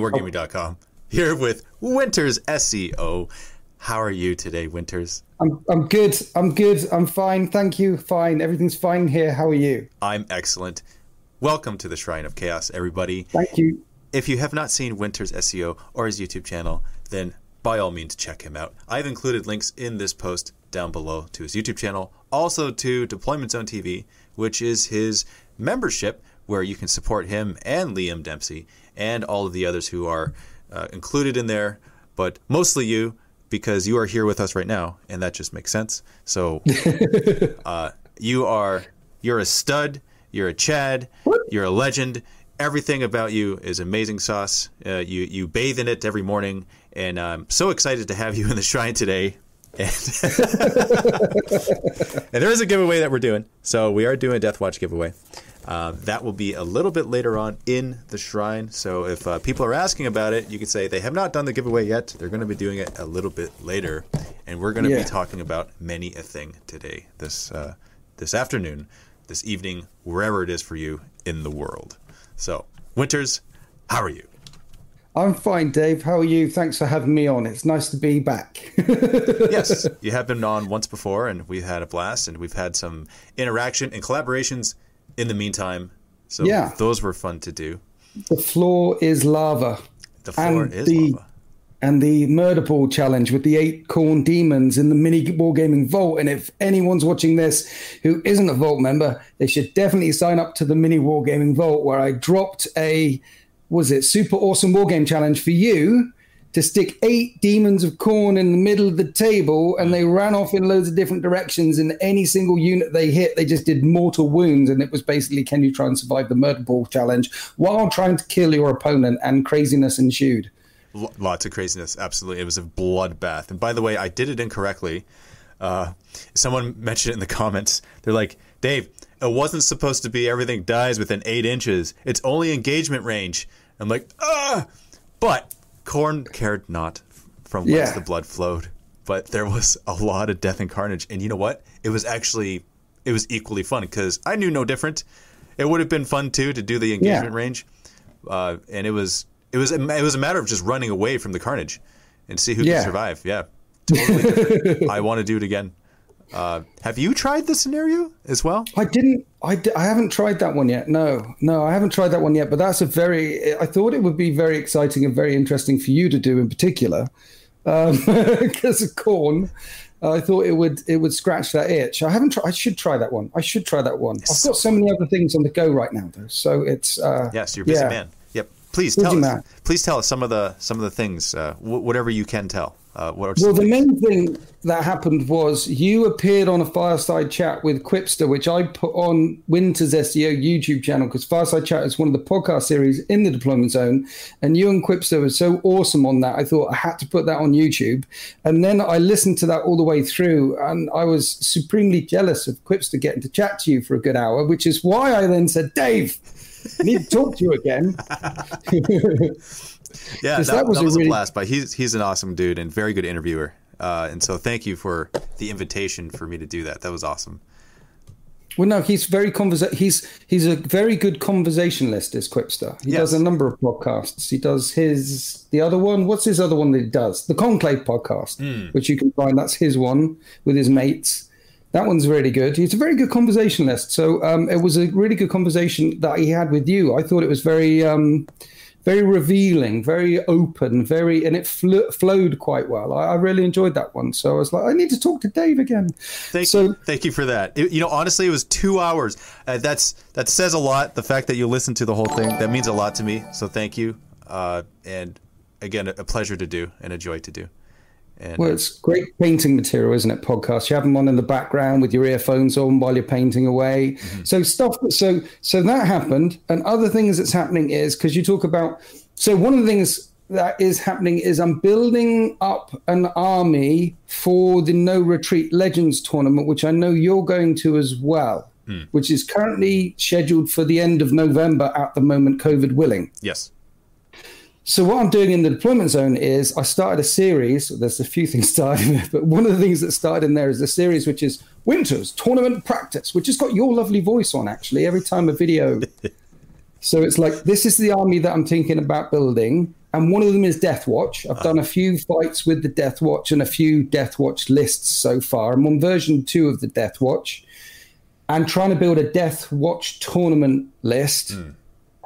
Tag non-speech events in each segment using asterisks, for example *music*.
wargaming.com. Here with Winters SEO. How are you today, Winters? I'm I'm good. I'm good. I'm fine. Thank you. Fine. Everything's fine here. How are you? I'm excellent. Welcome to the Shrine of Chaos, everybody. Thank you. If you have not seen Winters SEO or his YouTube channel, then by all means check him out. I've included links in this post down below to his YouTube channel, also to Deployment Zone TV, which is his membership where you can support him and Liam Dempsey and all of the others who are uh, included in there, but mostly you because you are here with us right now, and that just makes sense. So *laughs* uh, you are you're a stud, you're a Chad, you're a legend. Everything about you is amazing sauce. Uh, you you bathe in it every morning, and I'm so excited to have you in the shrine today. And, *laughs* *laughs* and there is a giveaway that we're doing. So we are doing a Death Watch giveaway. Uh, that will be a little bit later on in the shrine. So if uh, people are asking about it, you can say they have not done the giveaway yet. They're going to be doing it a little bit later, and we're going to Yeah. be talking about many a thing today, this uh, this afternoon, this evening, wherever it is for you in the world. So, Winters, how are you? I'm fine, Dave. How are you? Thanks for having me on. It's nice to be back. *laughs* yes, you have been on once before, and we've had a blast, and we've had some interaction and collaborations in the meantime. So Yeah. those were fun to do. the floor is lava. The floor And is the- lava. And the murder ball challenge with the eight Khorne demons in the mini wargaming vault. And if anyone's watching this who isn't a vault member, they should definitely sign up to the mini wargaming vault where I dropped a was it super awesome wargame challenge for you to stick eight demons of Khorne in the middle of the table and they ran off in loads of different directions and any single unit they hit they just did mortal wounds and it was basically can you try and survive the murder ball challenge while trying to kill your opponent and craziness ensued L- lots of craziness. Absolutely, it was a bloodbath. And by the way, I did it incorrectly. Uh, someone mentioned it in the comments. They're like, "Dave, it wasn't supposed to be everything dies within eight inches. It's only engagement range." I'm like, "Ah!" But Khorne cared not from whence Yeah. the blood flowed. But there was a lot of death and carnage. And you know what? It was actually it was equally fun because I knew no different. It would have been fun too to do the engagement range, uh, and it was it was it was a matter of just running away from the carnage and see who Yeah. can survive. Yeah, totally different. *laughs* I want to do it again. Uh, have you tried the scenario as well? I didn't. I, I haven't tried that one yet. No, no, I haven't tried that one yet. But that's a very. I thought it would be very exciting and very interesting for you to do in particular, *laughs* because of Khorne. I thought it would it would scratch that itch. I haven't. tried. I should try that one. I should try that one. I've got so many other things on the go right now, though. So it's. Uh, Yes, you're a busy yeah. man. Please tell us. man. Please tell us some of the some of the things, uh, wh- whatever you can tell. Uh, Well, the things? main thing that happened was you appeared on a Fireside Chat with Quipster, which I put on Winter's SEO YouTube channel because Fireside Chat is one of the podcast series in the deployment zone. And you and Quipster were so awesome on that. I thought I had to put that on YouTube. And then I listened to that all the way through. And I was supremely jealous of Quipster getting to chat to you for a good hour, which is why I then said, Dave, need to talk to you again. *laughs* Yeah, that that was, was a, a blast. But he's he's an awesome dude and very good interviewer. Uh, and so thank you for the invitation for me to do that. That was awesome. Well, no, he's very conversa- He's he's a very good conversationalist. Is Quipster? He Yes. does a number of podcasts. He does his the other one. What's his other one that he does? The Conclave podcast, Hmm. which you can find. That's his one with his mates. That one's really good. He's a very good conversationalist. So um, it was a really good conversation that he had with you. I thought it was very. Um, very revealing, very open, very, and it fl- flowed quite well. I, I really enjoyed that one. So I was like, I need to talk to Dave again. Thank So- you, thank you for that. It- you know, honestly, it was two hours. Uh, that's that says a lot. The fact that you listened to the whole thing that means a lot to me. So thank you. Uh, and again, a pleasure to do and a joy to do. And Well, it's great painting material, isn't it? Podcasts. You have them on in the background with your earphones on while you're painting away. Mm-hmm. So stuff. So so that happened, and other things that's happening is because you talk about. So one of the things that is happening is I'm building up an army for the No Retreat Legends tournament, which I know you're going to as well. Hmm. Which is currently scheduled for the end of November at the moment, COVID willing. yes, So what I'm doing in the deployment zone is I started a series. There's a few things *laughs* started in there, but one of the things that started in there is a series which is Winters Tournament Practice, which has got your lovely voice on actually every time a video. *laughs* so it's like this is the army that I'm thinking about building. and one of them is Death Watch. I've done a few fights with the Death Watch and a few Death Watch lists so far. I'm on version two of the Death Watch and trying to build a Death Watch tournament list, mm.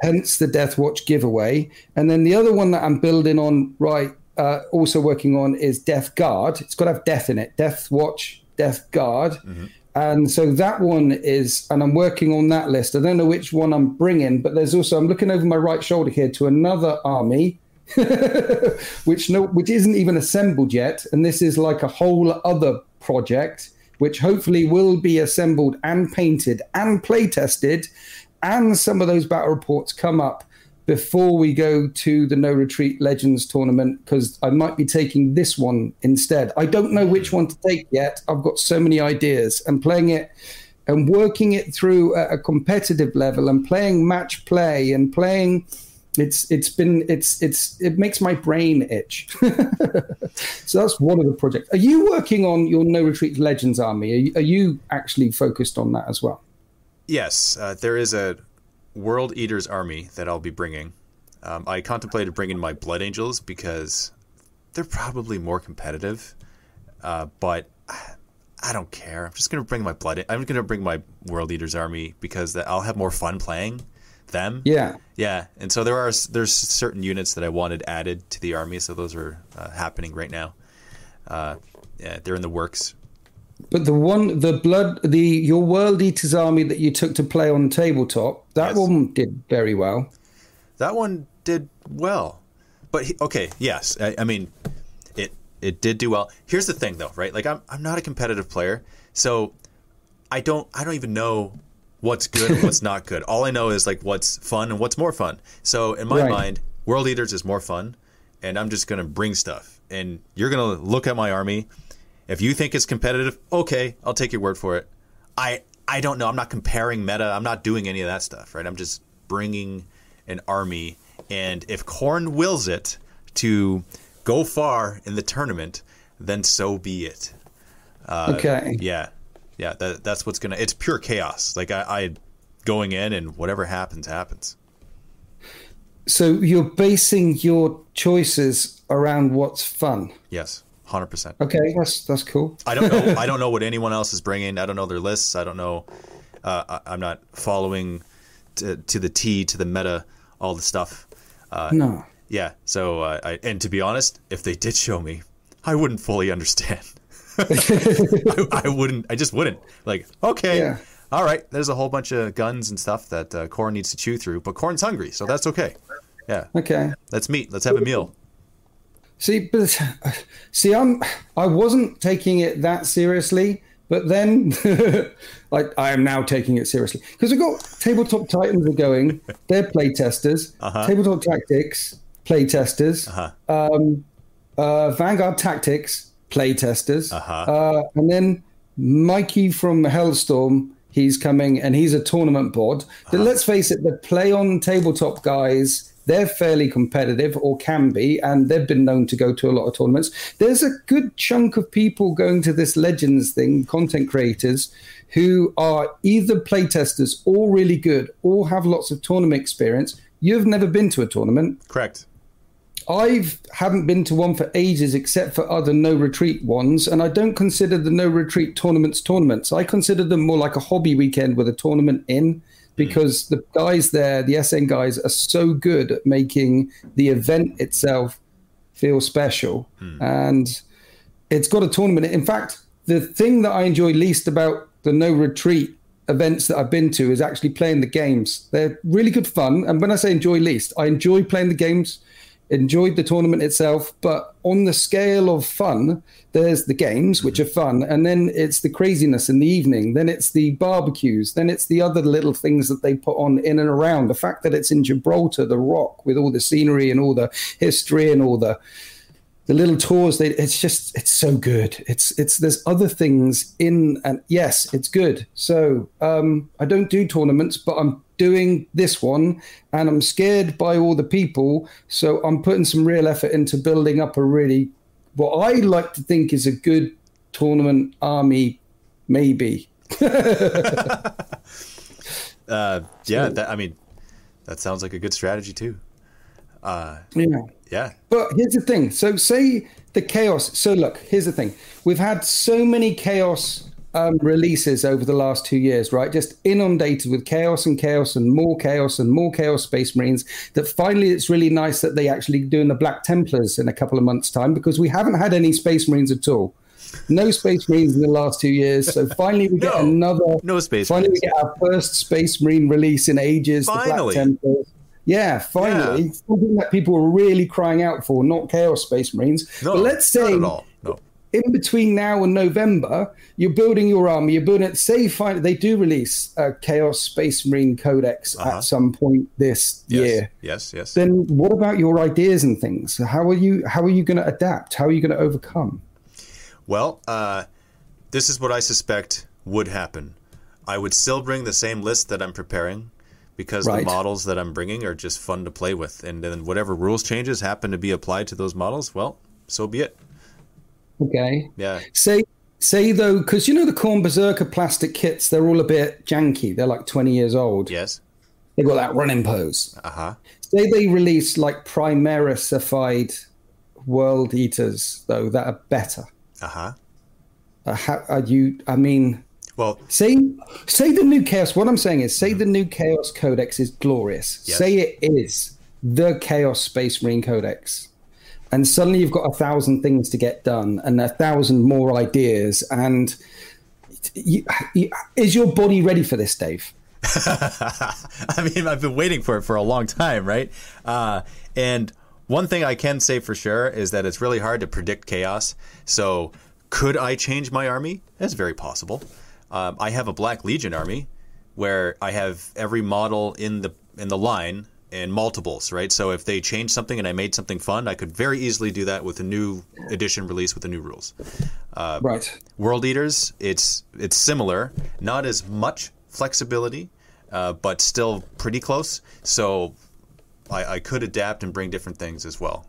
Hence the Death Watch giveaway. And then the other one that I'm building on right, uh, also working on is Death Guard. It's got to have death in it. Death Watch, Death Guard. Mm-hmm. And so that one is, and I'm working on that list. I don't know which one I'm bringing, but there's also, I'm looking over my right shoulder here to another army *laughs* which no, which isn't even assembled yet, and this is like a whole other project, which hopefully will be assembled and painted and play tested, and some of those battle reports come up before we go to the No Retreat Legends tournament because I might be taking this one instead. I don't know which one to take yet. I've got so many ideas and playing it and working it through at a competitive level and playing match play and playing it's it's been it's it's it makes my brain itch. *laughs* so that's one of the projects. Are you working on your No Retreat Legends army? Are you, are you actually focused on that as well? Yes, uh, there is a World Eaters army that I'll be bringing. Um, I contemplated bringing my Blood Angels because they're probably more competitive, uh, but I don't care. I'm just gonna bring my blood. I'm gonna bring my World Eaters army because I'll have more fun playing them. Yeah, yeah. And so there are there's certain units that I wanted added to the army, so those are uh, happening right now. Uh, yeah, they're in the works. But the one, the blood, the your World Eaters army that you took to play on tabletop, that yes. one did very well. That one did well, but he, okay, yes, I, I mean, it it did do well. Here's the thing, though, right? Like I'm I'm not a competitive player, so I don't I don't even know what's good and what's *laughs* not good. All I know is like what's fun and what's more fun. So in my right. mind, World Eaters is more fun, and I'm just gonna bring stuff. And you're gonna look at my army. If you think it's competitive, okay, I'll take your word for it. I I don't know. I'm not comparing meta. I'm not doing any of that stuff, right? I'm just bringing an army, and if Khorne wills it to go far in the tournament, then so be it. Uh, okay. Yeah yeah, that that's what's gonna. It's pure chaos. Like I, I going in and whatever happens, happens. So you're basing your choices around what's fun. Yes, hundred percent. Okay, that's that's cool. I don't know. *laughs* I don't know what anyone else is bringing. I don't know their lists. I don't know. Uh, I, am not following to, to, the T to the meta all the stuff. Uh, no. Yeah. So uh, I, and to be honest, if they did show me, I wouldn't fully understand. *laughs* I, I, wouldn't. I just wouldn't. Like, okay, yeah. all right. There's a whole bunch of guns and stuff that uh, Khorne needs to chew through, but Khorne's hungry, so that's okay. Yeah. Okay. Let's meet. Let's have a meal. See, but see, I'm. I wasn't taking it that seriously, but then, *laughs* like, I am now taking it seriously because we've got tabletop titans are going. They're playtesters. Uh-huh. Tabletop tactics playtesters. Uh-huh. Um, uh, Vanguard tactics playtesters. Uh-huh. Uh, and then Mikey from Hellstorm, he's coming and he's a tournament board. Uh-huh. let's face it, the play on tabletop guys, they're fairly competitive or can be, and they've been known to go to a lot of tournaments. There's a good chunk of people going to this Legends thing, content creators, who are either playtesters or really good or have lots of tournament experience. You've never been to a tournament. Correct. I've haven't been to one for ages except for other no retreat ones, and I don't consider the no retreat tournaments tournaments. I consider them more like a hobby weekend with a tournament in because the guys there, the SN guys, are so good at making the event itself feel special. Mm. And it's got a tournament. In fact, the thing that I enjoy least about the no retreat events that I've been to is actually playing the games. They're really good fun. And when I say enjoy least, I enjoy playing the games enjoyed the tournament itself, but on the scale of fun, there's the games, which are fun, and then it's the craziness in the evening, then it's the barbecues, then it's the other little things that they put on in and around. The fact that it's in Gibraltar, the rock, with all the scenery and all the history and all the the little tours they, it's just it's so good it's it's there's other things in and yes it's good so um i don't do tournaments but i'm doing this one and I'm scared by all the people. So I'm putting some real effort into building up a really, what I like to think is a good tournament army, maybe. *laughs* uh, yeah, that, I mean, that sounds like a good strategy too. Uh, Yeah. Yeah. But here's the thing. So say the chaos. So look, here's the thing. We've had so many chaos um, releases over the last two years, right? Just inundated with chaos and chaos and more chaos and more chaos Space Marines. That finally, it's really nice that they actually doing the Black Templars in a couple of months' time because we haven't had any Space Marines at all. No Space Marines in the last two years. So finally, we get *laughs* No. another. No Space Finally, Marines. we get our first Space Marine release in ages. The Finally. Black Templars. Yeah, finally, Yeah. something that people were really crying out for, not Chaos Space Marines. No, but let's not say at all. No. in between now and November, you're building your army. You're building it. Say, fine, they do release a Chaos Space Marine Codex Uh-huh. at some point this Yes. year. Yes. Yes. Then what about your ideas and things? How are you? How are you going to adapt? How are you going to overcome? Well, uh, this is what I suspect would happen. I would still bring the same list that I'm preparing because Right. the models that I'm bringing are just fun to play with. And then whatever rules changes happen to be applied to those models, well, so be it. Okay. Yeah. Say say though, because you know the Khorne Berserker plastic kits, they're all a bit janky. They're like 20 years old. Yes. They got that running pose. Uh huh. Say they release like Primarisified World Eaters though that are better. Uh huh. Uh, how are you? I mean, Well, say say the new chaos. What I'm saying is, say the new Chaos Codex is glorious. Yes. Say it is the Chaos Space Marine Codex, and suddenly you've got a thousand things to get done and a thousand more ideas. And you, you, is your body ready for this, Dave? *laughs* I mean, I've been waiting for it for a long time, right? Uh, and one thing I can say for sure is that it's really hard to predict chaos. So, could I change my army? That's very possible. Um, I have a Black Legion army where I have every model in the in the line in multiples, right? So if they change something and I made something fun, I could very easily do that with a new edition release with the new rules. right. World Eaters, it's it's similar, not as much flexibility, uh, but still pretty close. So I, I could adapt and bring different things as well.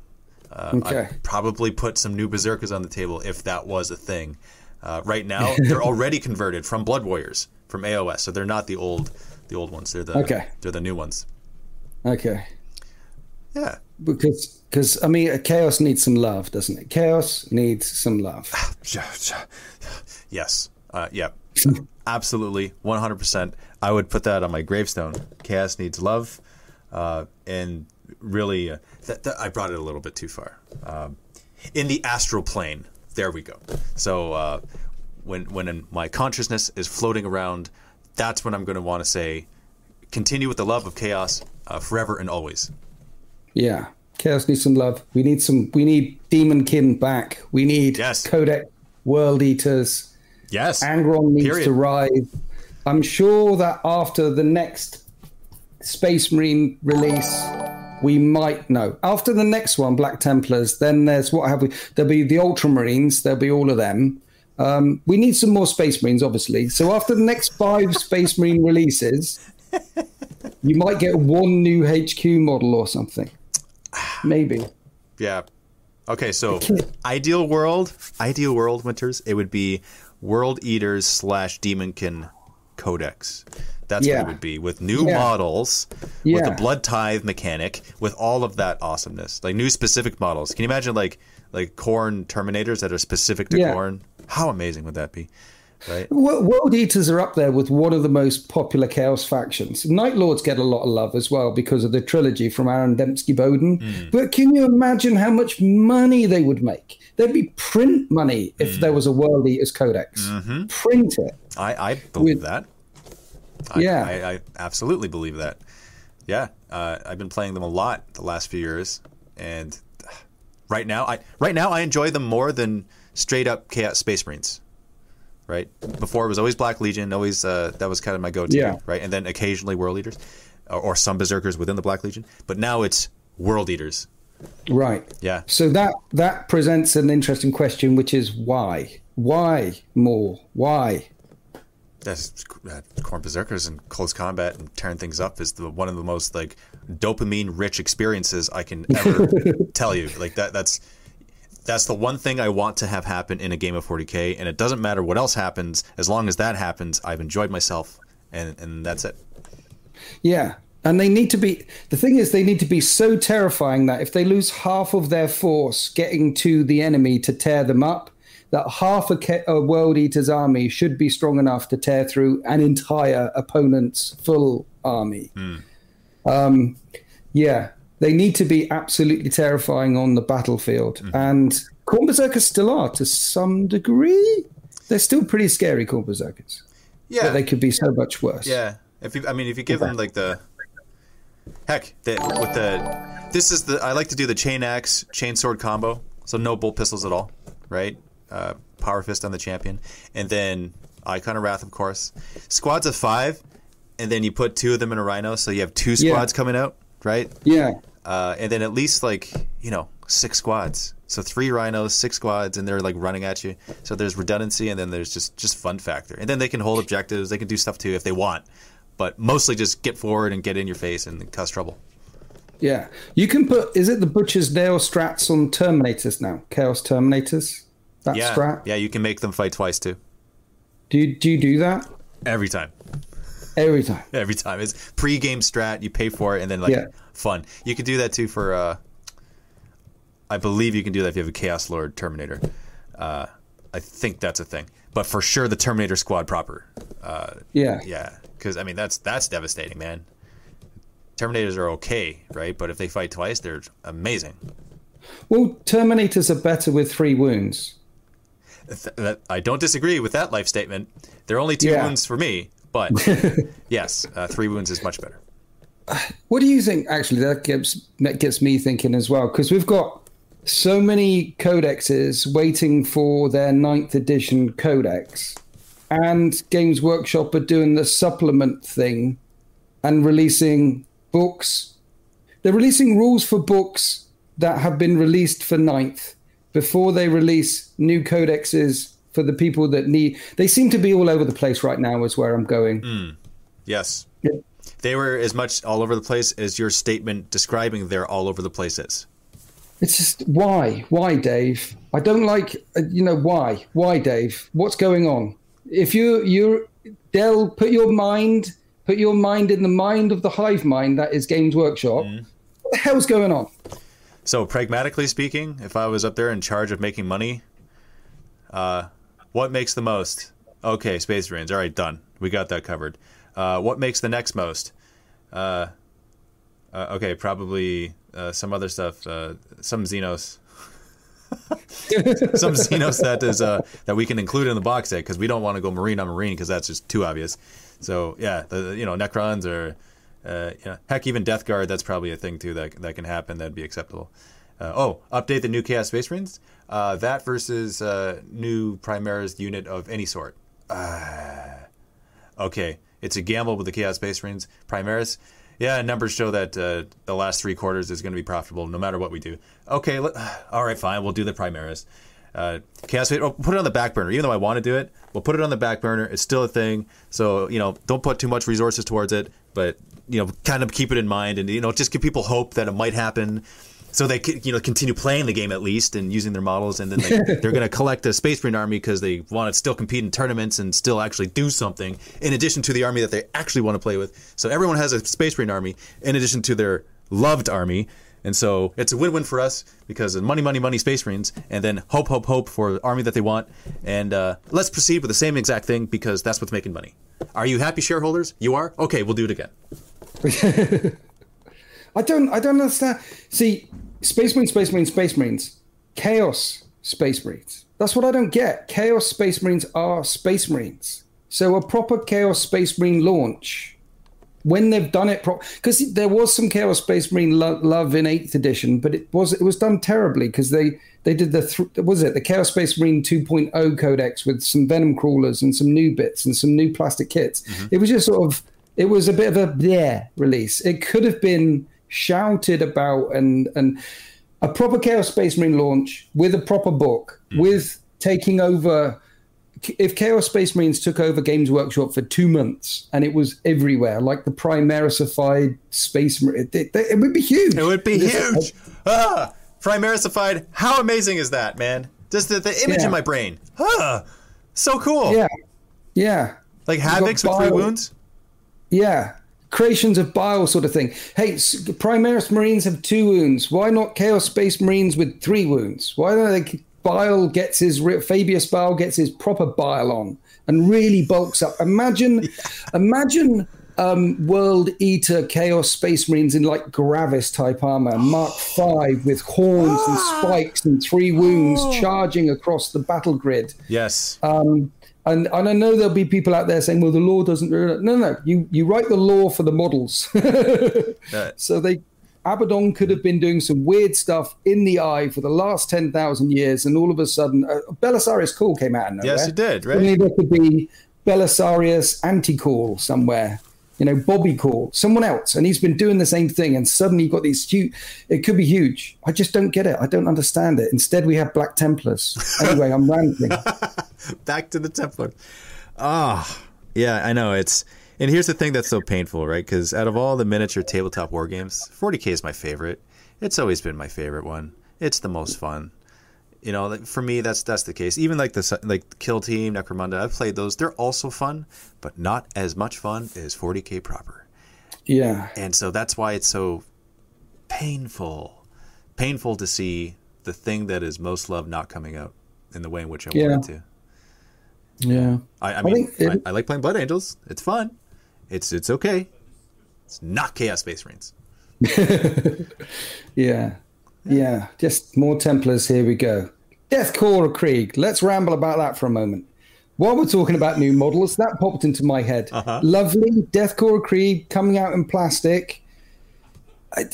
Uh, Okay. I'd probably put some new berserkers on the table if that was a thing. Uh, right now, *laughs* they're already converted from Blood Warriors from AOS, so they're not the old the old ones. They're the Okay. they're the new ones. Okay. Yeah. Because because I mean, chaos needs some love, doesn't it? Chaos needs some love. *sighs* Yes. Uh, yeah. *laughs* Absolutely. 100%. I would put that on my gravestone. Chaos needs love. Uh, and really, uh, that, that, I brought it a little bit too far. Um, in the astral plane. There we go. So uh, when, when my consciousness is floating around, that's when I'm going to want to say, continue with the love of chaos uh, forever and always. Yeah. Chaos needs some love. We need some. We need Daemonkin back. We need Yes. Codex World Eaters. Yes. Angron needs Period. to rise. I'm sure that after the next Space Marine release, we might know. After the next one, Black Templars, then there's what have we? There'll be the Ultramarines. There'll be all of them. Um, we need some more Space Marines, obviously. So after the next five Space Marine releases, you might get one new HQ model or something. Maybe. Yeah. Okay, so ideal world, ideal world winters, it would be World Eaters slash Daemonkin Codex. That's what it would be with new Yeah. models, with the blood tithe mechanic, with all of that awesomeness, like new specific models. Can you imagine like like Khorne terminators that are specific to Yeah. Khorne? How amazing would that be? Right? World Eaters are up there with one of the most popular Chaos factions. Night Lords get a lot of love as well because of the trilogy from Aaron Dembski Bowden. Hmm. But can you imagine how much money they would make? There'd be print money if hmm. there was a World Eaters Codex. Mm-hmm. Print it. I, I believe With- that. I, Yeah. I, I absolutely believe that. Yeah, uh, I've been playing them a lot the last few years, and right now, I right now I enjoy them more than straight up Chaos Space Marines. Right before it was always Black Legion, always uh, that was kind of my go-to. Yeah. Right, and then occasionally World Eaters, or, or some Berserkers within the Black Legion. But now it's World Eaters. Right. Yeah. So that that presents an interesting question, which is why? Why more? Why? That's uh, Khorne Berserkers and close combat and tearing things up is the one of the most like dopamine rich experiences I can ever *laughs* tell you. Like that that's that's the one thing I want to have happen in a game of 40k, and it doesn't matter what else happens as long as that happens. I've enjoyed myself, and and that's it. Yeah. And they need to be, the thing is, they need to be so terrifying that if they lose half of their force getting to the enemy to tear them up, that half a, a World Eater's army should be strong enough to tear through an entire opponent's full army. Hmm. Um, yeah, they need to be absolutely terrifying on the battlefield. Mm-hmm. And Khorne Berserkers still are to some degree. They're still pretty scary, Khorne Berserkers. Yeah, But they could be so much worse. Yeah, if you, I mean, if you give them like the heck, the, with the this is the I like to do the chain axe chain sword combo, so no bolt pistols at all, right? Uh, power fist on the champion, and then icon of wrath, of course. Squads of five, and then you put two of them in a rhino, so you have two Yeah. squads coming out, right? Yeah. Uh, and then at least like you know six squads. So three rhinos, six squads, and they're like running at you. So there's redundancy, and then there's just just fun factor. And then they can hold objectives. They can do stuff too if they want, but mostly just get forward and get in your face and cause trouble. Yeah. You can put, is it the Butcher's Nail strats on Terminators now? Chaos Terminators? That Yeah, strat? yeah, you can make them fight twice too. Do you, do you do that? Every time, Every time. *laughs* every time. It's pre-game strat. You pay for it, and then like Yeah. fun. You can do that too for. Uh, I believe you can do that if you have a Chaos Lord Terminator. Uh, I think that's a thing, but for sure the Terminator Squad proper. Uh, Yeah. Yeah, because I mean that's that's devastating, man. Terminators are okay, right? But if they fight twice, they're amazing. Well, Terminators are better with three wounds. Th- I don't disagree with that life statement. There are only two Yeah. wounds for me, but *laughs* yes, uh, three wounds is much better. What do you think? Actually, that gets that gets me thinking as well because we've got so many codexes waiting for their ninth edition codex, and Games Workshop are doing the supplement thing and releasing books. They're releasing rules for books that have been released for ninth before they release new codexes for the people that need. They seem to be all over the place right now. Is where I'm going. Yes, Yeah. they were as much all over the place as your statement describing they're all over the place is. It's just why, why, Dave? I don't like, uh, you know, why, why, Dave? What's going on? If you, you, Dell, put your mind, put your mind in the mind of the hive mind that is Games Workshop. What the hell's going on? So, pragmatically speaking, if I was up there in charge of making money, uh, what makes the most? Okay, Space Marines. All right, done. We got that covered. Uh, what makes the next most? Uh, uh, okay, probably uh, some other stuff. Uh, some Xenos. *laughs* some Xenos that is that we can include in the box set because we don't want to go Marine on Marine because that's just too obvious. So yeah, the you know Necrons or uh, you know, heck even Death Guard. That's probably a thing too that that can happen. That'd be acceptable. Uh, oh, update the new Chaos Space Marines. Uh, that versus uh, new Primaris unit of any sort. Uh, okay, it's a gamble with the Chaos Space Marines. Primaris, yeah, numbers show that uh, the last three quarters is going to be profitable no matter what we do. Okay, let, *sighs* all right, fine, we'll do the Primaris. Uh, Chaos Space, oh, put it on the back burner. Even though I want to do it, we'll put it on the back burner. It's still a thing, so you know, don't put too much resources towards it, but you know, kind of keep it in mind, and you know, just give people hope that it might happen so they could you know continue playing the game at least and using their models and then they, *laughs* they're going to collect a space marine army because they want to still compete in tournaments and still actually do something in addition to the army that they actually want to play with. So everyone has a space marine army in addition to their loved army. And so it's a win-win for us because of money money money space marines and then hope hope hope for the army that they want. And uh, let's proceed with the same exact thing because that's what's making money. Are you happy shareholders? You are? Okay we'll do it again *laughs* I don't, I don't understand. See, Space Marines, Space Marines, Space Marines, Chaos Space Marines. That's what I don't get. Chaos Space Marines are Space Marines. So a proper Chaos Space Marine launch, when they've done it properly, because there was some Chaos Space Marine lo- love in Eighth Edition, but it was it was done terribly because they they did the th- was it the Chaos Space Marine 2.0 codex with some Venom crawlers and some new bits and some new plastic kits. Mm-hmm. It was just sort of it was a bit of a yeah release. It could have been shouted about and and a proper Chaos Space Marine launch with a proper book with taking over. If Chaos Space Marines took over Games Workshop for two months and it was everywhere, like the Primarisified Space Marine, it, it, would be huge. It would be huge. Ah, Primarisified. How amazing is that, man? Just the, the image Yeah. in my brain. Ah, so cool. Yeah, yeah, Like Havocs with three wounds. Yeah. creations of bile sort of thing. Hey, Primaris Marines have two wounds. Why not Chaos Space Marines with three wounds? Why don't they? Bile gets his Fabius Bile gets his proper bile on and really bulks up. Imagine, *laughs* yeah. imagine um, World Eater Chaos Space Marines in like Gravis type armor, *gasps* Mark Five with horns and *gasps* spikes and three wounds, oh. charging across the battle grid. Yes. Um, and, and I know there'll be people out there saying, "Well, the law doesn't." No, no, you you write the law for the models. *laughs* So they Abaddon could have been doing some weird stuff in the eye for the last 10,000 years, and all of a sudden, uh, Belisarius Cawl came out of nowhere. Yes, it did, right? Suddenly there could be Belisarius Anti-Cawl somewhere, you know, Bobby Cawl, someone else, and he's been doing the same thing, and suddenly you've got these huge, it could be huge. I just don't get it. I don't understand it. Instead, we have Black Templars. *laughs* Anyway, I'm ranting. Back to the Templar. Ah, oh, yeah, I know. It's and here's the thing that's so painful, right? Because out of all the miniature tabletop war games, 40k is my favorite. It's always been my favorite one. It's the most fun. You know, for me, that's that's the case. Even like the like Kill Team, Necromunda, I've played those. They're also fun, but not as much fun as 40k proper. Yeah. And so that's why it's so painful, painful to see the thing that is most loved not coming out in the way in which I yeah. wanted to. Yeah. I, I mean, I, it, I, I, like playing Blood Angels. It's fun. It's it's okay. It's not Chaos Space Marines. *laughs* yeah. Yeah. Just more Templars. Here we go. Death Korps Krieg. Let's ramble about that for a moment. While we're talking about new models, that popped into my head. Uh-huh. Lovely Death Korps Krieg coming out in plastic. I,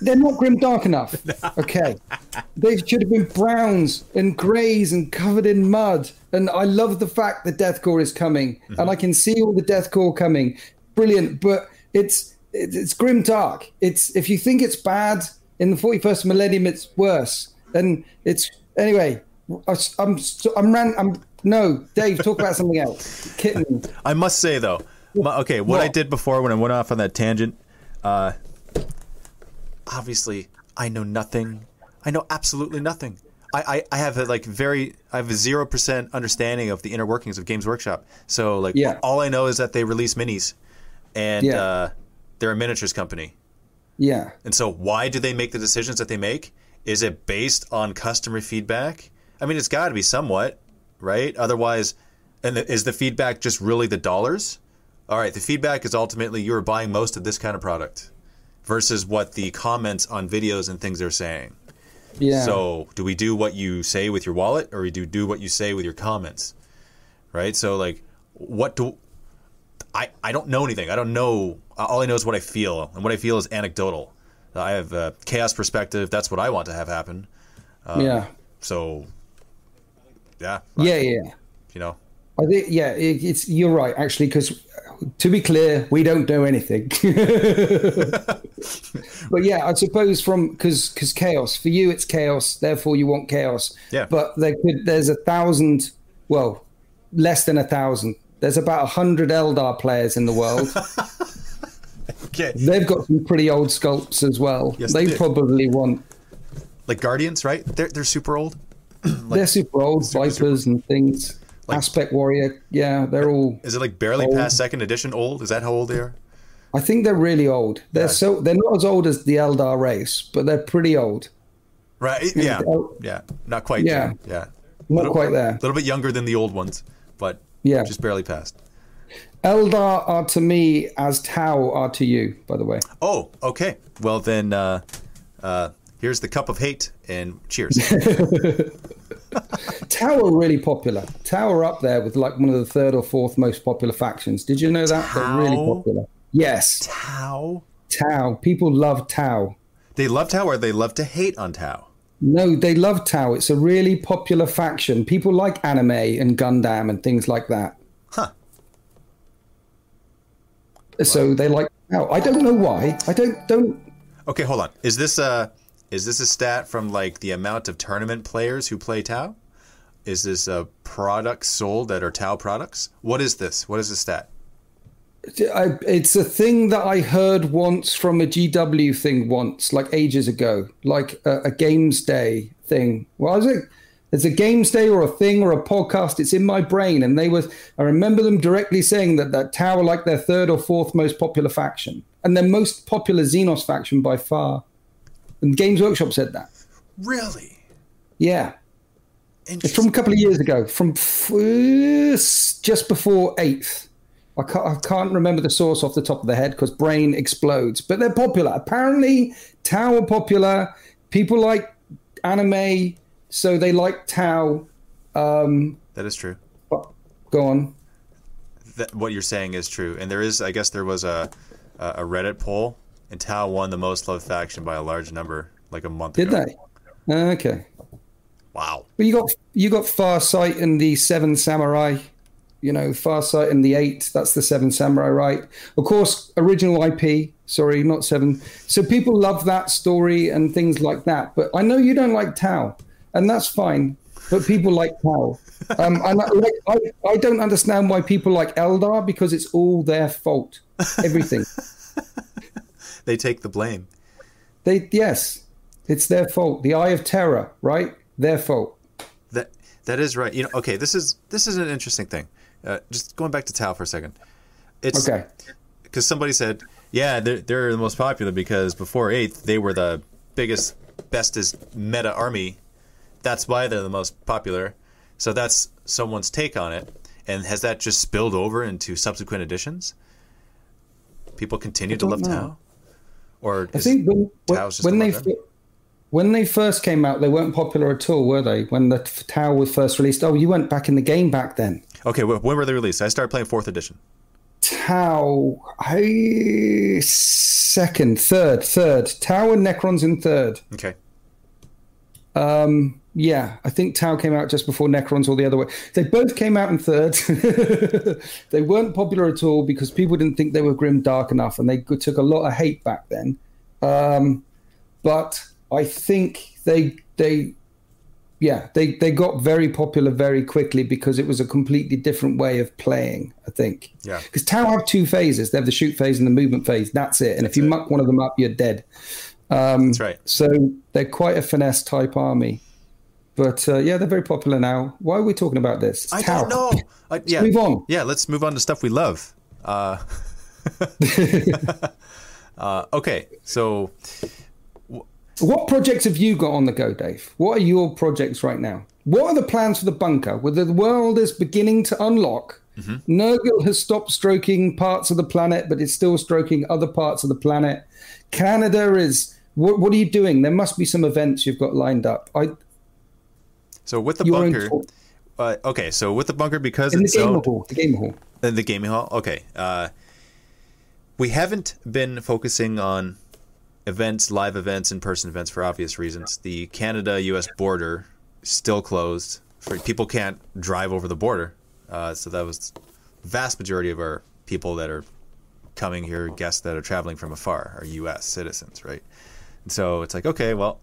they're not grim dark enough. *laughs* Okay, they should have been browns and greys and covered in mud. And I love the fact that Death Korps is coming, mm-hmm. and I can see all the Death Korps coming. Brilliant, but it's it's grim dark. It's if you think it's bad in the 41st millennium, it's worse. And it's anyway. I'm I'm ran. I'm no, Dave. Talk about something else. *laughs* Kitten. I must say though, my, okay, what, what, I did before when I went off on that tangent, uh, obviously I know nothing. I know absolutely nothing. I, I, I have a like very I have a zero percent understanding of the inner workings of Games Workshop. So like yeah. all I know is that they release minis, and yeah. uh, they're a miniatures company. Yeah. And so why do they make the decisions that they make? Is it based on customer feedback? I mean, it's got to be somewhat, right? Otherwise, and the, is the feedback just really the dollars? All right, the feedback is ultimately you are buying most of this kind of product versus what the comments on videos and things are saying. Yeah. So, do we do what you say with your wallet, or do you do what you say with your comments? Right. So, like, what do I? I don't know anything. I don't know. All I know is what I feel, and what I feel is anecdotal. I have a chaos perspective. That's what I want to have happen. Um, yeah. So. Yeah. Yeah. I, yeah. You know. I think yeah, it, it's you're right actually because to be clear, we don't know anything. *laughs* but yeah, I suppose from because because chaos for you it's chaos, therefore you want chaos. Yeah. But there could there's a thousand, well, less than a thousand. There's about a hundred Eldar players in the world. *laughs* okay. They've got some pretty old sculpts as well. Yes, they, they probably want like Guardians, right? They're they're super old. *clears throat* like, they're super old, super, Vipers super... and things. Like, Aspect Warrior, yeah, they're all. Is it like barely old. past second edition old? Is that how old they are? I think they're really old. They're yeah. so they're not as old as the Eldar race, but they're pretty old. Right? Yeah. Yeah. Not quite. Yeah. Yeah. Not little, quite there. A little bit younger than the old ones, but yeah, just barely past. Eldar are to me as Tau are to you, by the way. Oh, okay. Well then, uh, uh, here's the cup of hate and cheers. *laughs* Tau are really popular. Tau are up there with like one of the third or fourth most popular factions. Did you know that? Tau? They're really popular. Yes. Tau. Tau. People love Tau. They love Tau or they love to hate on Tau? No, they love Tau. It's a really popular faction. People like anime and Gundam and things like that. Huh. So they like. I don't know why. I don't don't. Okay, hold on. Is this a is this a stat from like the amount of tournament players who play Tau? Is this a product sold that are Tau products? What is this? What is the stat? I, it's a thing that I heard once from a GW thing once, like ages ago, like a, a Games Day thing. What was it? There's a games day or a thing or a podcast. It's in my brain, and they was. I remember them directly saying that that Tau were like their third or fourth most popular faction, and their most popular Xenos faction by far. And Games Workshop said that. Really? Yeah. It's from a couple of years ago, from just before eighth. I can't, I can't remember the source off the top of the head because brain explodes. But they're popular. Apparently, Tau are popular. People like anime, so they like Tau. Um, that is true. Go on. That, what you're saying is true, and there is. I guess there was a a Reddit poll, and Tau won the most loved faction by a large number, like a month Did ago. Did they? Okay. Wow. Well, you got you got Farsight and the Seven Samurai you know, Farsight and the Eight. That's the Seven Samurai, right? Of course, original IP. Sorry, not Seven. So people love that story and things like that. But I know you don't like Tau, and that's fine. But people like Tau. Um, and I, like, I, I don't understand why people like Eldar because it's all their fault. Everything. *laughs* they take the blame. They yes, it's their fault. The Eye of Terror, right? Their fault. That that is right. You know, okay. This is this is an interesting thing. Uh, just going back to Tau for a second. It's okay. Because somebody said, yeah, they're, they're the most popular because before 8th, they were the biggest, bestest meta army. That's why they're the most popular. So that's someone's take on it. And has that just spilled over into subsequent editions? People continue to love know. Tau? Or I think when, when they when they first came out, they weren't popular at all, were they? When the Tau was first released, oh, you went back in the game back then. Okay, when were they released? I started playing fourth edition. Tau, I second, third, third. Tau and Necrons in third. Okay. Um, yeah, I think Tau came out just before Necrons or the other way. They both came out in third. *laughs* they weren't popular at all because people didn't think they were grim dark enough, and they took a lot of hate back then. Um, but I think they they yeah, they, they got very popular very quickly because it was a completely different way of playing, I think. Yeah. Because Tau have two phases. They have the shoot phase and the movement phase. That's it. And That's if you it. muck one of them up, you're dead. Um, That's right. So they're quite a finesse type army. But uh, yeah, they're very popular now. Why are we talking about this? It's I Tau. don't know. *laughs* I, yeah. move on. Yeah, let's move on to stuff we love. Uh, *laughs* uh, okay, so what projects have you got on the go, Dave? What are your projects right now? What are the plans for the bunker? Where the world is beginning to unlock. Mm-hmm. Nurgle has stopped stroking parts of the planet, but it's still stroking other parts of the planet. Canada is. What, what are you doing? There must be some events you've got lined up. I. So with the bunker, uh, okay. So with the bunker, because in it's the gaming hall, the gaming hall, in the gaming hall. Okay, uh, we haven't been focusing on events, live events, in person events for obvious reasons. The Canada US border is still closed. For, people can't drive over the border. Uh, so that was the vast majority of our people that are coming here, guests that are traveling from afar, are US citizens, right? So it's like, okay, well,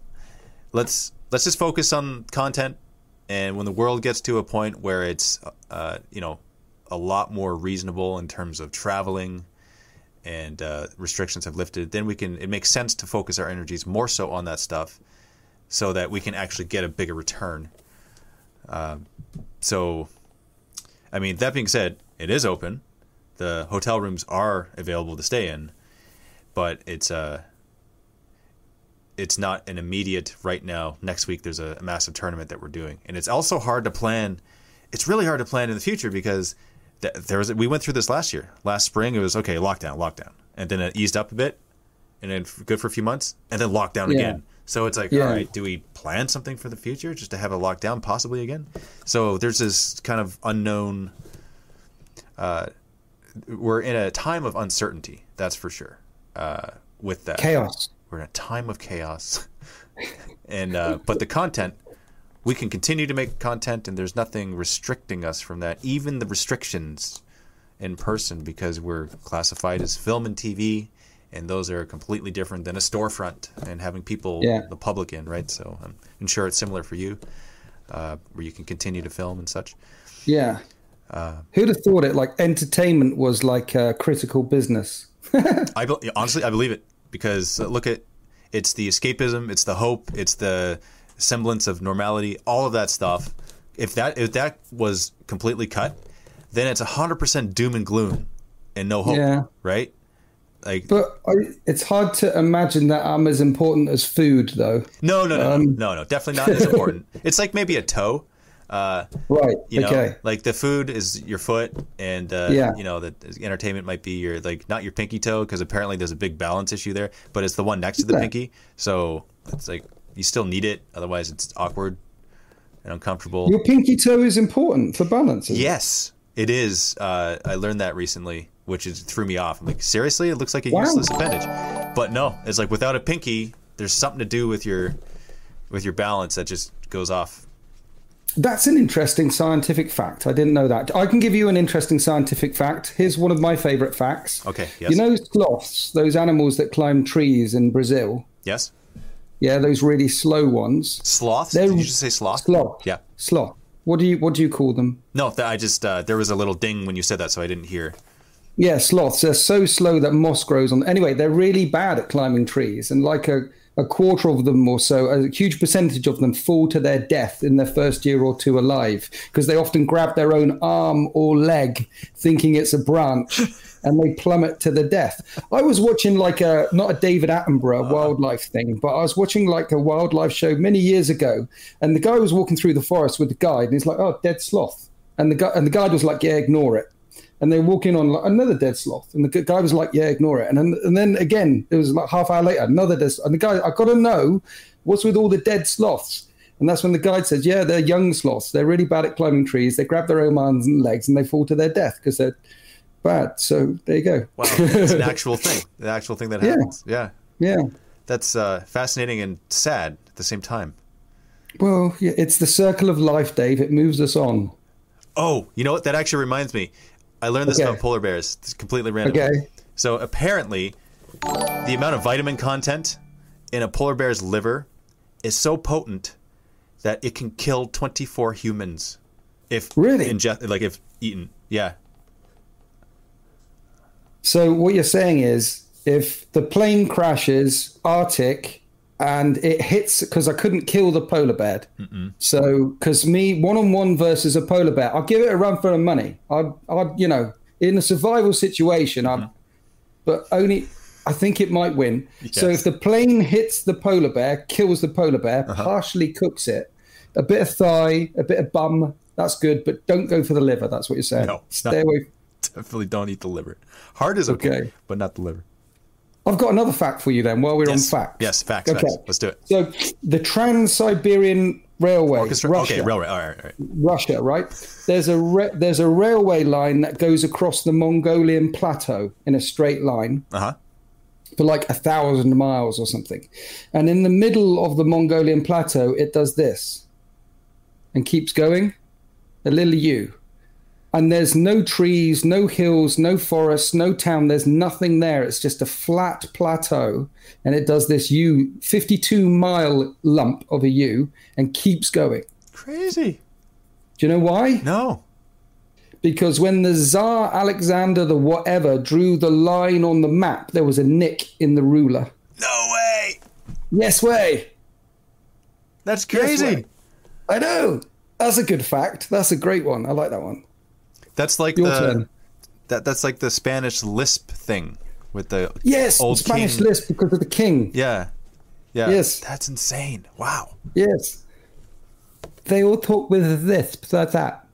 let's let's just focus on content. And when the world gets to a point where it's, uh, you know, a lot more reasonable in terms of traveling, and uh, restrictions have lifted, then we can. It makes sense to focus our energies more so on that stuff, so that we can actually get a bigger return. Um, so, I mean, that being said, it is open. The hotel rooms are available to stay in, but it's uh, it's not an immediate right now. Next week, there's a, massive tournament that we're doing, and it's also hard to plan. It's really hard to plan in the future because there was we went through this last year. Last spring, it was okay, lockdown, lockdown, and then it eased up a bit, and then good for a few months, and then lockdown yeah. again. So it's like, yeah. all right, do we plan something for the future just to have a lockdown possibly again? So there's this kind of unknown. Uh, we're in a time of uncertainty, that's for sure. Uh, with that chaos, we're in a time of chaos, *laughs* and uh, but the content we can continue to make content and there's nothing restricting us from that even the restrictions in person because we're classified as film and tv and those are completely different than a storefront and having people yeah. the public in right? So i'm sure it's similar for you uh, where you can continue to film and such. Yeah. Uh, who'd have thought it like entertainment was like a critical business? *laughs* I honestly i believe it because uh, look at it's the escapism it's the hope it's the semblance of normality, all of that stuff. If that if that was completely cut, then it's hundred percent doom and gloom and no hope. Yeah. Right? Like But I, it's hard to imagine that I'm as important as food, though. no, no, no, Um, no, no, definitely not as important. *laughs* it's like maybe a toe. Uh, Right. you know, okay. like the food is your foot, and uh, Yeah. you know the entertainment might be your like not your pinky toe because apparently there's a big balance issue there, but it's the one next to the Yeah. pinky. So it's like you still need it, otherwise it's awkward and uncomfortable. Your pinky toe is important for balance. isn't it? Yes, it is. Uh, I learned that recently, which is threw me off. I'm like, seriously, it looks like a Wow. useless appendage, but no, it's like without a pinky, there's something to do with your with your balance that just goes off. That's an interesting scientific fact. I didn't know that. I can give you an interesting scientific fact. Here's one of my favorite facts. Okay, yes. You know sloths, those animals that climb trees in Brazil? Yes, Yeah, those really slow ones. sloths. They're- Did you just say sloth? Sloth. Yeah. Sloth. What do you what do you call them? No, th- I just uh, there was a little ding when you said that, so I didn't hear. Yeah, sloths. They're so slow that moss grows on. Anyway, they're really bad at climbing trees, and like a, a quarter of them or so, a huge percentage of them fall to their death in their first year or two alive because they often grab their own arm or leg, thinking it's a branch, *laughs* and they plummet to the death. I was watching like a not a David Attenborough ah. wildlife thing, but I was watching like a wildlife show many years ago, and the guy was walking through the forest with the guide, and he's like, "Oh, dead sloth," and the guy and the guide was like, "Yeah, ignore it." And they walk in on like, another dead sloth, and the guy was like, "Yeah, ignore it." And then, and then again, it was like half hour later, another dead, Sloth. and the guy, I got to know what's with all the dead sloths. And that's when the guide says, "Yeah, they're young sloths. They're really bad at climbing trees. They grab their own arms and legs, and they fall to their death because they're bad." So there you go. Wow, it's an *laughs* actual thing. The actual thing that Yeah. happens. Yeah, yeah. that's uh, fascinating and sad at the same time. Well, yeah, it's the circle of life, Dave. It moves us on. Oh, you know what? That actually reminds me. I learned this Okay. about polar bears. It's completely random. Okay. So apparently, the amount of vitamin content in a polar bear's liver is so potent that it can kill 24 humans if Really? ingest, like if eaten. Yeah. So what you're saying is, if the plane crashes Arctic and it hits, because I couldn't kill the polar bear, so because me one on one versus a polar bear, I'll give it a run for the money. I, I, you know, in a survival situation, I, mm-hmm. but only. I think it might win. So if the plane hits the polar bear, kills the polar bear, uh-huh. partially cooks it, a bit of thigh, a bit of bum, that's good. But don't go for the liver. That's what you're saying. No, Stay not- away. *laughs* Definitely don't eat the liver. Heart is okay, Okay. but not the liver. I've got another fact for you then while we're Yes. on facts. Yes, facts, facts. Let's do it. So the Trans Siberian Railway, Orchestra. Russia, Okay, railway. All right, all right. Russia, right? There's a re- there's a railway line that goes across the Mongolian plateau in a straight line Uh huh. for like a thousand miles or something, and in the middle of the Mongolian plateau, it does this and keeps going, a little U. And there's no trees, no hills, no forests, no town. There's nothing there. It's just a flat plateau. And it does this U, 52 mile lump of a U, and keeps going. Crazy. Do you know why? No. Because when the Tsar Alexander the whatever drew the line on the map, there was a nick in the ruler. No way. Yes way. That's crazy. Yes way. I know. That's a good fact. That's a great one. I like that one. That's like Your the turn. that that's like the Spanish lisp thing with the Yes, old Spanish king. list because of the king. Yeah. Yeah. Yes. That's insane. Wow. Yes. They all talk with a lisp like that.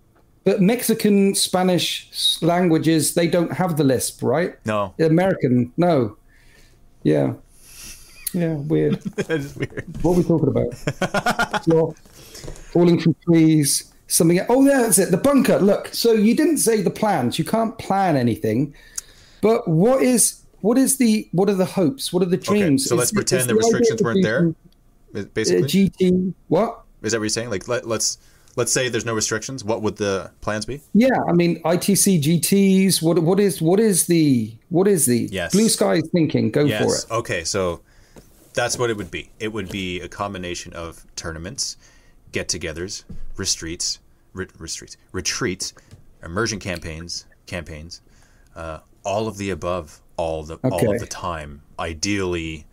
But Mexican Spanish languages, they don't have the lisp, right? No. American, no. Yeah. Yeah, weird. *laughs* that is weird. what are we talking about? Falling from trees, something. Oh, that's it. The bunker. Look, so you didn't say the plans. You can't plan anything. But what is what is the what are the hopes? What are the dreams? so let's Is- pretend is the restrictions weren't there? uh, Basically, GT. What? is that what you're saying? Like, let, let's let's say there's no restrictions. What would the plans be? Yeah, I mean ITC GTs. What what is what is the what is the Yes. blue sky thinking? Go Yes. for it. Okay, so that's what it would be. It would be a combination of tournaments, get-togethers, retreats, re- retreats, retreats, immersion campaigns, campaigns, uh, all of the above, all the all of the time. Ideally,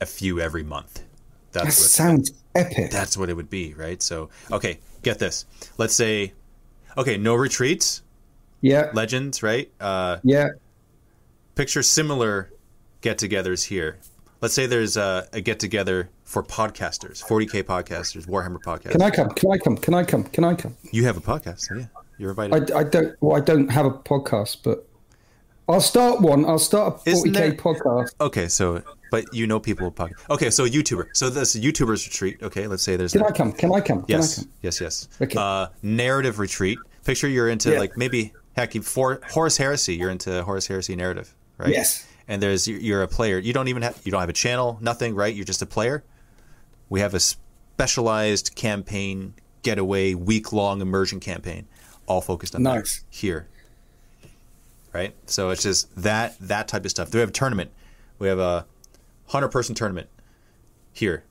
a few every month. That That's what sounds epic. that's what it would be, right? So, okay, get this. Let's say, okay, no retreats, yeah, legends, right? Uh, yeah. picture similar get-togethers here. Let's say there's a, a get-together for podcasters, 40k podcasters, Warhammer podcasters. Can I come? Can I come? Can I come? Can I come? you have a podcast, yeah, you're invited. I, I don't. Well, I don't have a podcast, but I'll start one. I'll start a Isn't 40k there- podcast. okay, so but you know people with podcast. Okay, so YouTuber. So this YouTubers retreat. Okay, let's say there's Can that. I come? Can I come? Can I Yes, come? yes, yes. Okay. Uh, narrative retreat. Picture you're into Yeah. like maybe heck, you- for Horus Heresy. You're into Horus Heresy narrative, right? Yes. And there's you're- you're a player. You don't even have you don't have a channel, nothing, right? You're just a player. We have a specialized campaign getaway week long immersion campaign, all focused on that Nice. here. Right. So it's just that that type of stuff. We have a tournament. We have a hundred person tournament here.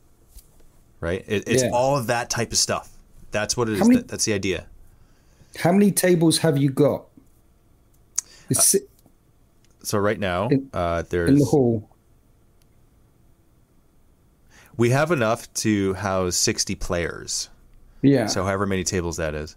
Right. It, it's Yeah. all of that type of stuff. That's what it is. How many- that's the idea. How many tables have you got? Uh, So right now, In- uh, there's in the hall. We have enough to house sixty players. Yeah. So however many tables that is.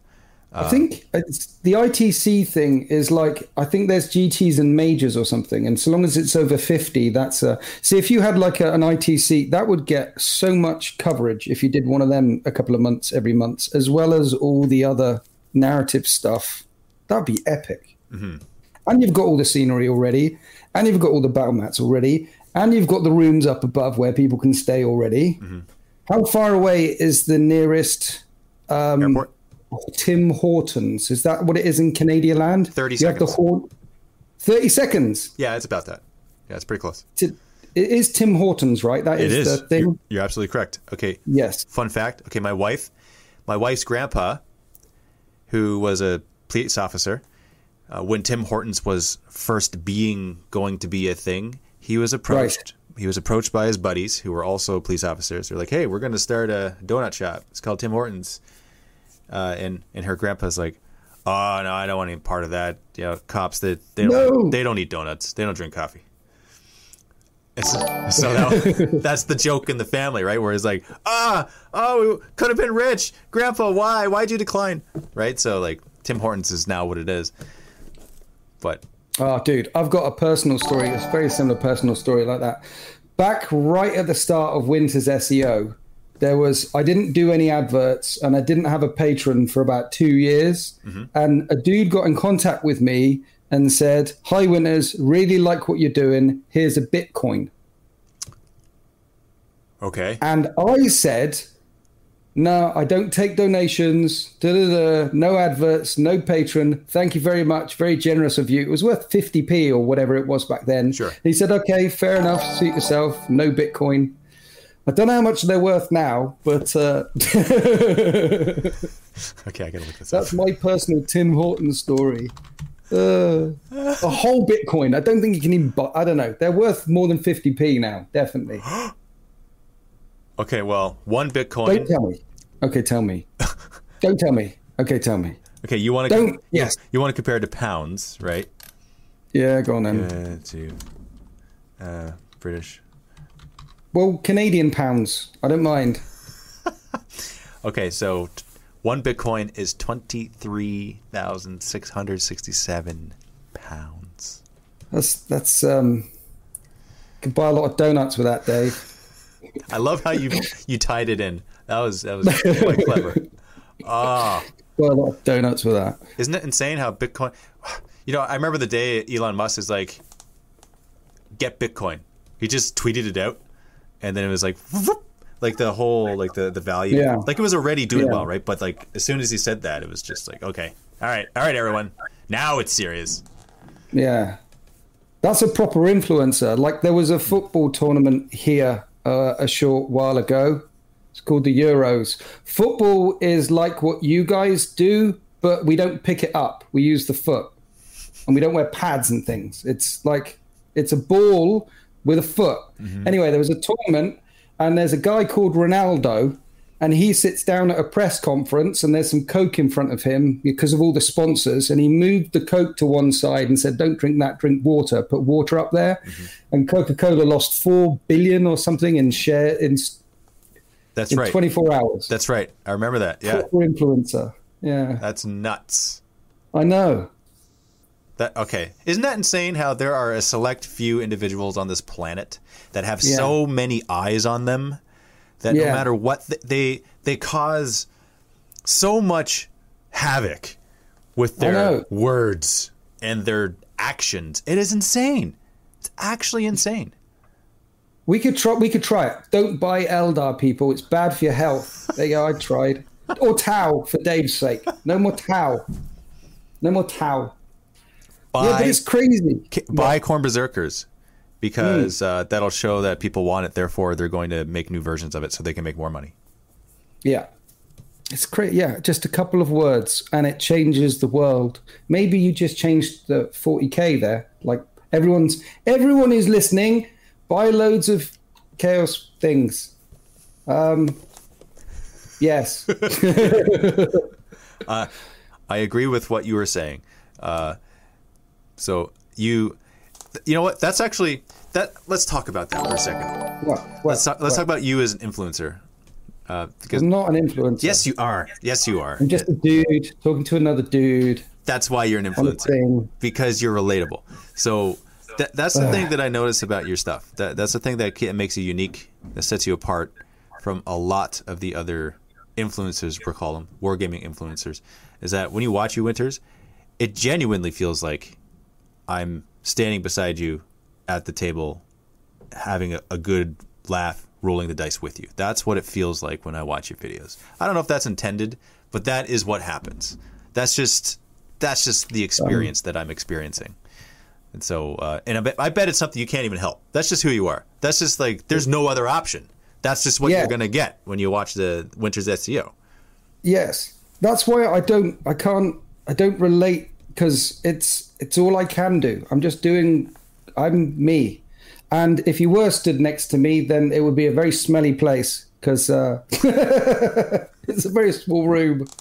I think uh, it's, the ITC thing is like I think there's GTs and majors or something, and so long as it's over fifty, that's a. See, if you had like a, an ITC, that would get so much coverage if you did one of them a couple of months every month, as well as all the other narrative stuff. That'd be epic. Mm-hmm. And you've got all the scenery already, and you've got all the battle mats already, and you've got the rooms up above where people can stay already. How far away is the nearest? Um, Airport. Tim Hortons. Is that what it is in Canadian land? 30 you Have the seconds. Hor- 30 seconds. Yeah, it's about that. Yeah, it's pretty close. It is Tim Hortons, right? That is, it is. is. the thing. You're, you're absolutely correct. Okay. Yes. Fun fact. Okay, my wife, my wife's grandpa, who was a police officer, uh, when Tim Hortons was first being going to be a thing, he was approached. He was approached by his buddies who were also police officers. They're like, "Hey, we're going to start a donut shop. It's called Tim Hortons." Uh, and and her grandpa's like, "Oh no, I don't want any part of that. You know, cops that they don't No. they don't eat donuts. They don't drink coffee." It's, so now, *laughs* that's the joke in the family, right? Where it's like, ah, oh, we could have been rich, Grandpa. Why? Why'd you decline? Right? So like, Tim Hortons is now what it is. But Oh, dude, I've got a personal story. It's a very similar personal story like that. Back right at the start of Winter's SEO, there was I didn't do any adverts and I didn't have a patron for about two years. Mm-hmm. And a dude got in contact with me and said, "Hi, Winters, really like what you're doing. Here's a Bitcoin." okay, And I said, no, I don't take donations. Da, da, da, no adverts, no patron. Thank you very much. Very generous of you. It was worth 50p or whatever it was back then. Sure. He said, okay, fair enough. Suit yourself. No Bitcoin. I don't know how much they're worth now, but uh, *laughs* okay, I gotta look this that's up. my personal Tim Horton story. Uh, a whole Bitcoin. I don't think you can even buy. I don't know. They're worth more than 50p now, definitely. *gasps* *gasps* Okay, well, one Bitcoin. Don't tell me. Okay, tell me. *laughs* Don't tell me. Okay, tell me. Okay, you want to Don't- yes. you want to compare it to pounds, right? Yeah, go on then. Uh, to uh, British. Well, Canadian pounds. I don't mind. *laughs* Okay, so t- one Bitcoin is twenty three thousand six hundred sixty seven pounds. That's that's um. Could buy a lot of donuts with that, Dave. I love how you you tied it in. That was that was quite clever. Ah, Buy a lot of donuts with that. isn't it insane how Bitcoin? You know, I remember the day Elon Musk is like, "Get Bitcoin." He just tweeted it out, and then it was like, whoop, like the whole like the the value, Yeah. like it was already doing Yeah. well, right? But like as soon as he said that, it was just like, okay, all right, all right, everyone, now it's serious. Yeah, that's a proper influencer. Like there was a football tournament here uh, a short while ago. It's called the Euros. Football is like what you guys do, but we don't pick it up. We use the foot, and we don't wear pads and things. It's like it's a ball with a foot. Anyway, there was a tournament, and there's a guy called Ronaldo, and he sits down at a press conference, and there's some Coke in front of him because of all the sponsors, and he moved the Coke to one side and said, "Don't drink that. Drink water. Put water up there." Mm-hmm. And Coca-Cola lost four billion or something in share in That's in right. 24 hours. That's right. I remember that. Yeah. Proper influencer. Yeah, That's nuts. I know. That okay. Isn't that insane how there are a select few individuals on this planet that have Yeah. so many eyes on them that no matter what th- they they cause so much havoc with their words and their actions. It is insane. It's actually insane. We could try. We could try it. Don't buy Eldar, people. It's bad for your health. There you go. I tried. Or Tau, for Dave's sake. No more Tau. No more Tau. Buy, Yeah, but it's crazy. buy Khorne Berserkers because uh, that'll show that people want it. Therefore, they're going to make new versions of it so they can make more money. Yeah. It's crazy. Yeah, just a couple of words and it changes the world. Maybe you just changed the 40k there. Like everyone's everyone is listening. Buy loads of chaos things. Um Yes. *laughs* I agree with what you were saying. Uh, so you, you know what? That's actually that. Let's talk about that for a second. what, what, Let's talk, let's what? talk about you as an influencer. Uh, because I'm not an influencer. yes, you are. Yes, you are. I'm just a dude talking to another dude That's why you're an influencer because you're relatable. So that, that's the thing that I notice about your stuff. That that's the thing that makes you unique. That sets you apart from a lot of the other influencers. We call them wargaming influencers. Is that when you watch you winters, it genuinely feels like I'm standing beside you at the table, having a, a good laugh, rolling the dice with you. That's what it feels like when I watch your videos. I don't know if that's intended, but that is what happens. That's just that's just the experience that I'm experiencing. And so, uh, and I bet, I bet it's something you can't even help. That's just who you are. That's just like there's no other option. That's just what Yeah. you're gonna get when you watch the Winters SEO. Yes, that's why I don't, I can't, I don't relate because it's it's all I can do. I'm just doing, I'm me, and if you were stood next to me, then it would be a very smelly place because uh, *laughs* it's a very small room. *laughs*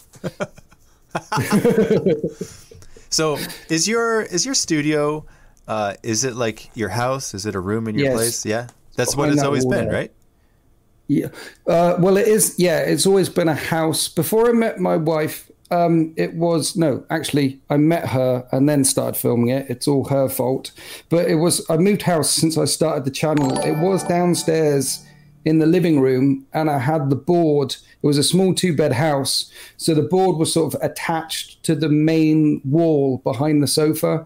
So, is your is your studio? Uh, is it like your house? Is it a room in your Yes. place? Yeah, that's what it's always been, right? Yeah. Uh, well, it is. Yeah, it's always been a house. Before I met my wife, um, it was no. Actually, I met her and then started filming it. It's all her fault. But it was. I moved house since I started the channel. It was downstairs in the living room, and I had the board. It was a small two-bed house, so the board was sort of attached to the main wall behind the sofa.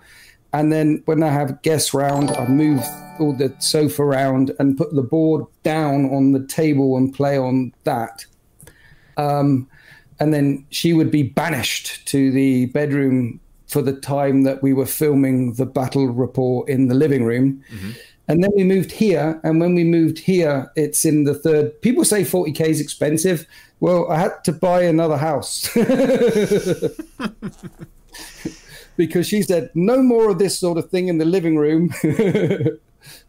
And then when I have guests round, I move all the sofa around and put the board down on the table and play on that. Um, and then she would be banished to the bedroom for the time that we were filming the battle report in the living room. Mm-hmm. And then we moved here. And when we moved here, it's in the third. People say 40K is expensive. Well, I had to buy another house. *laughs* *laughs* because she said no more of this sort of thing in the living room. *laughs*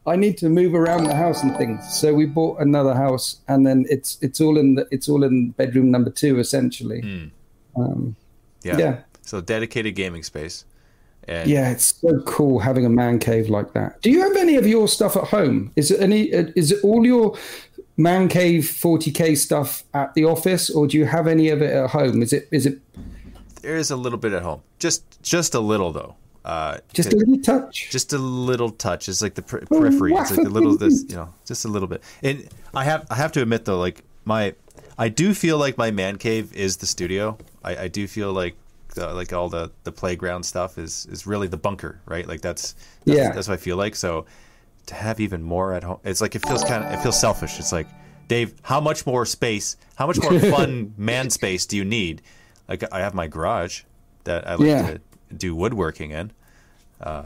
I need to move around the house and things. So we bought another house, and then it's it's all in the, it's all in bedroom number two essentially. Um, Yeah. Yeah. So dedicated gaming space. And yeah, it's so cool having a man cave like that. Do you have any of your stuff at home? Is it any? Is it all your man cave 40k stuff at the office, or do you have any of it at home? Is it is it there is a little bit at home. Just just a little though. Uh, just a little touch? just a little touch. It's like the per- periphery. It's like the little this, you know, just a little bit. And I have I have to admit though, like my I do feel like my man cave is the studio. I, I do feel like the, like all the the playground stuff is is really the bunker, right? Like that's, that's Yeah. that's what I feel like. So to have even more at home, it's like it feels kind of it feels selfish. It's like Dave, how much more space, how much more *laughs* fun man space do you need? Like I have my garage that I like Yeah. to do woodworking in. Uh,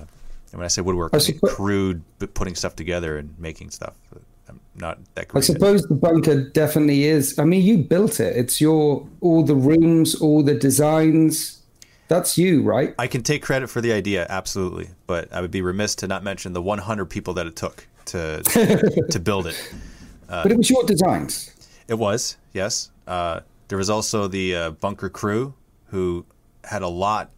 and when I say woodwork, I I mean suppo- crude but putting stuff together and making stuff. I'm not that I great. at- suppose the bunker definitely is. I mean, you built it. It's your all the rooms, all the designs. That's you, right? I can take credit for the idea, absolutely, but I would be remiss to not mention the 100 people that it took to *laughs* to build it. Uh, but it was your designs. It was, yes. Uh, there was also the uh, bunker crew who had a lot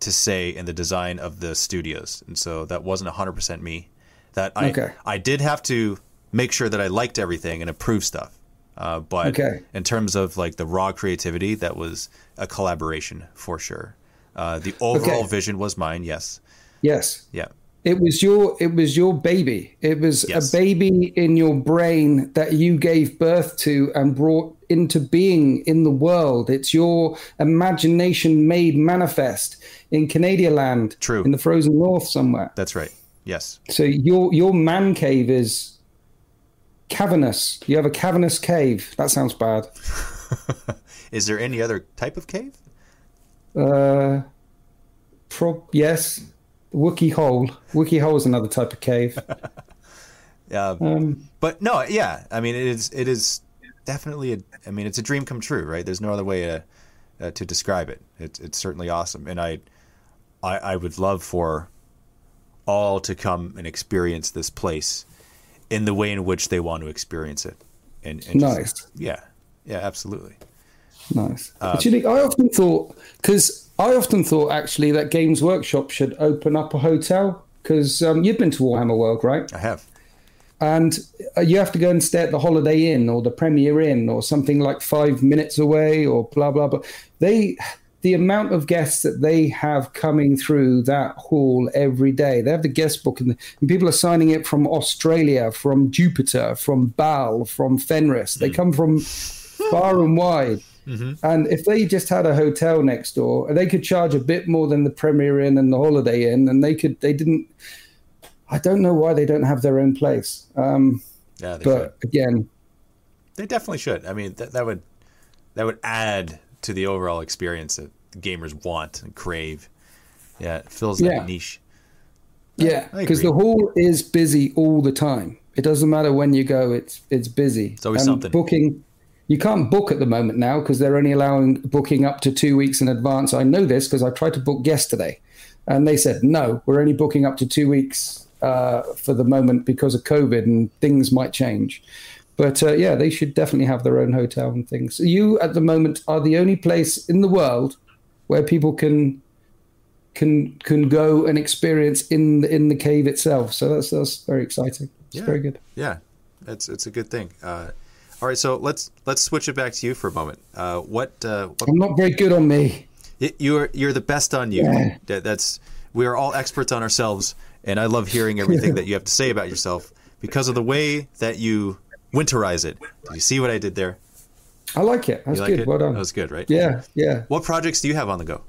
to say in the design of the studios, and so that wasn't 100% me. That I Okay. I did have to make sure that I liked everything and approve stuff. Uh, but Okay. in terms of like the raw creativity, that was a collaboration for sure. Uh, the overall Okay. vision was mine. Yes. Yes. Yeah. It was your it was your baby. It was Yes. a baby in your brain that you gave birth to and brought into being in the world. It's your imagination made manifest in Canadian land, True. in the frozen north somewhere. That's right. Yes. So your your man cave is cavernous. You have a cavernous cave. That sounds bad. *laughs* Is there any other type of cave? Uh, pro- yes, Wookey hole. Wookey hole is another type of cave. *laughs* Yeah. Um, but no, yeah. I mean, it is. It is definitely. A, I mean, it's a dream come true, right? There's no other way to uh, to describe it. It's it's certainly awesome, and I, I I would love for all to come and experience this place in the way in which they want to experience it. And, and just- Nice. yeah. Yeah. Absolutely. Nice. but you know, I often thought because I often thought actually that Games Workshop should open up a hotel because um, you've been to Warhammer World, right? I have. And uh, you have to go and stay at the Holiday Inn or the Premier Inn or something like five minutes away or blah blah blah. They, the amount of guests that they have coming through that hall every day. They have the guest book and, and people are signing it from Australia, from Jupiter, from Baal, from Fenris. They come from far and wide. And if they just had a hotel next door, they could charge a bit more than the Premier Inn and the Holiday Inn, and they could. They didn't. I don't know why they don't have their own place. Um, Yeah. They, but should. again, they definitely should. I mean, that, that would that would add to the overall experience that gamers want and crave. Yeah, it fills that niche. yeah, because the hall is busy all the time. It doesn't matter when you go; it's it's busy. It's always something. Booking, you can't book at the moment now because they're only allowing booking up to two weeks in advance. I know this because I tried to book yesterday, and they said no, we're only booking up to two weeks uh, for the moment because of COVID, and things might change. But uh, yeah, they should definitely have their own hotel and things. You at the moment are the only place in the world where people can can can go and experience in the, in the cave itself. So that's that's very exciting. It's Yeah. very good. Yeah, it's it's a good thing. Uh, all right, so let's let's switch it back to you for a moment. Uh, what, uh, what I'm not very good on me. you're you're the best on you. Yeah. That's we are all experts on ourselves, and I love hearing everything *laughs* that you have to say about yourself because of the way that you winterize it. Did you see what I did there? I like it. That's like good. it? Well done. That was good, right? yeah, yeah. What projects do you have on the go?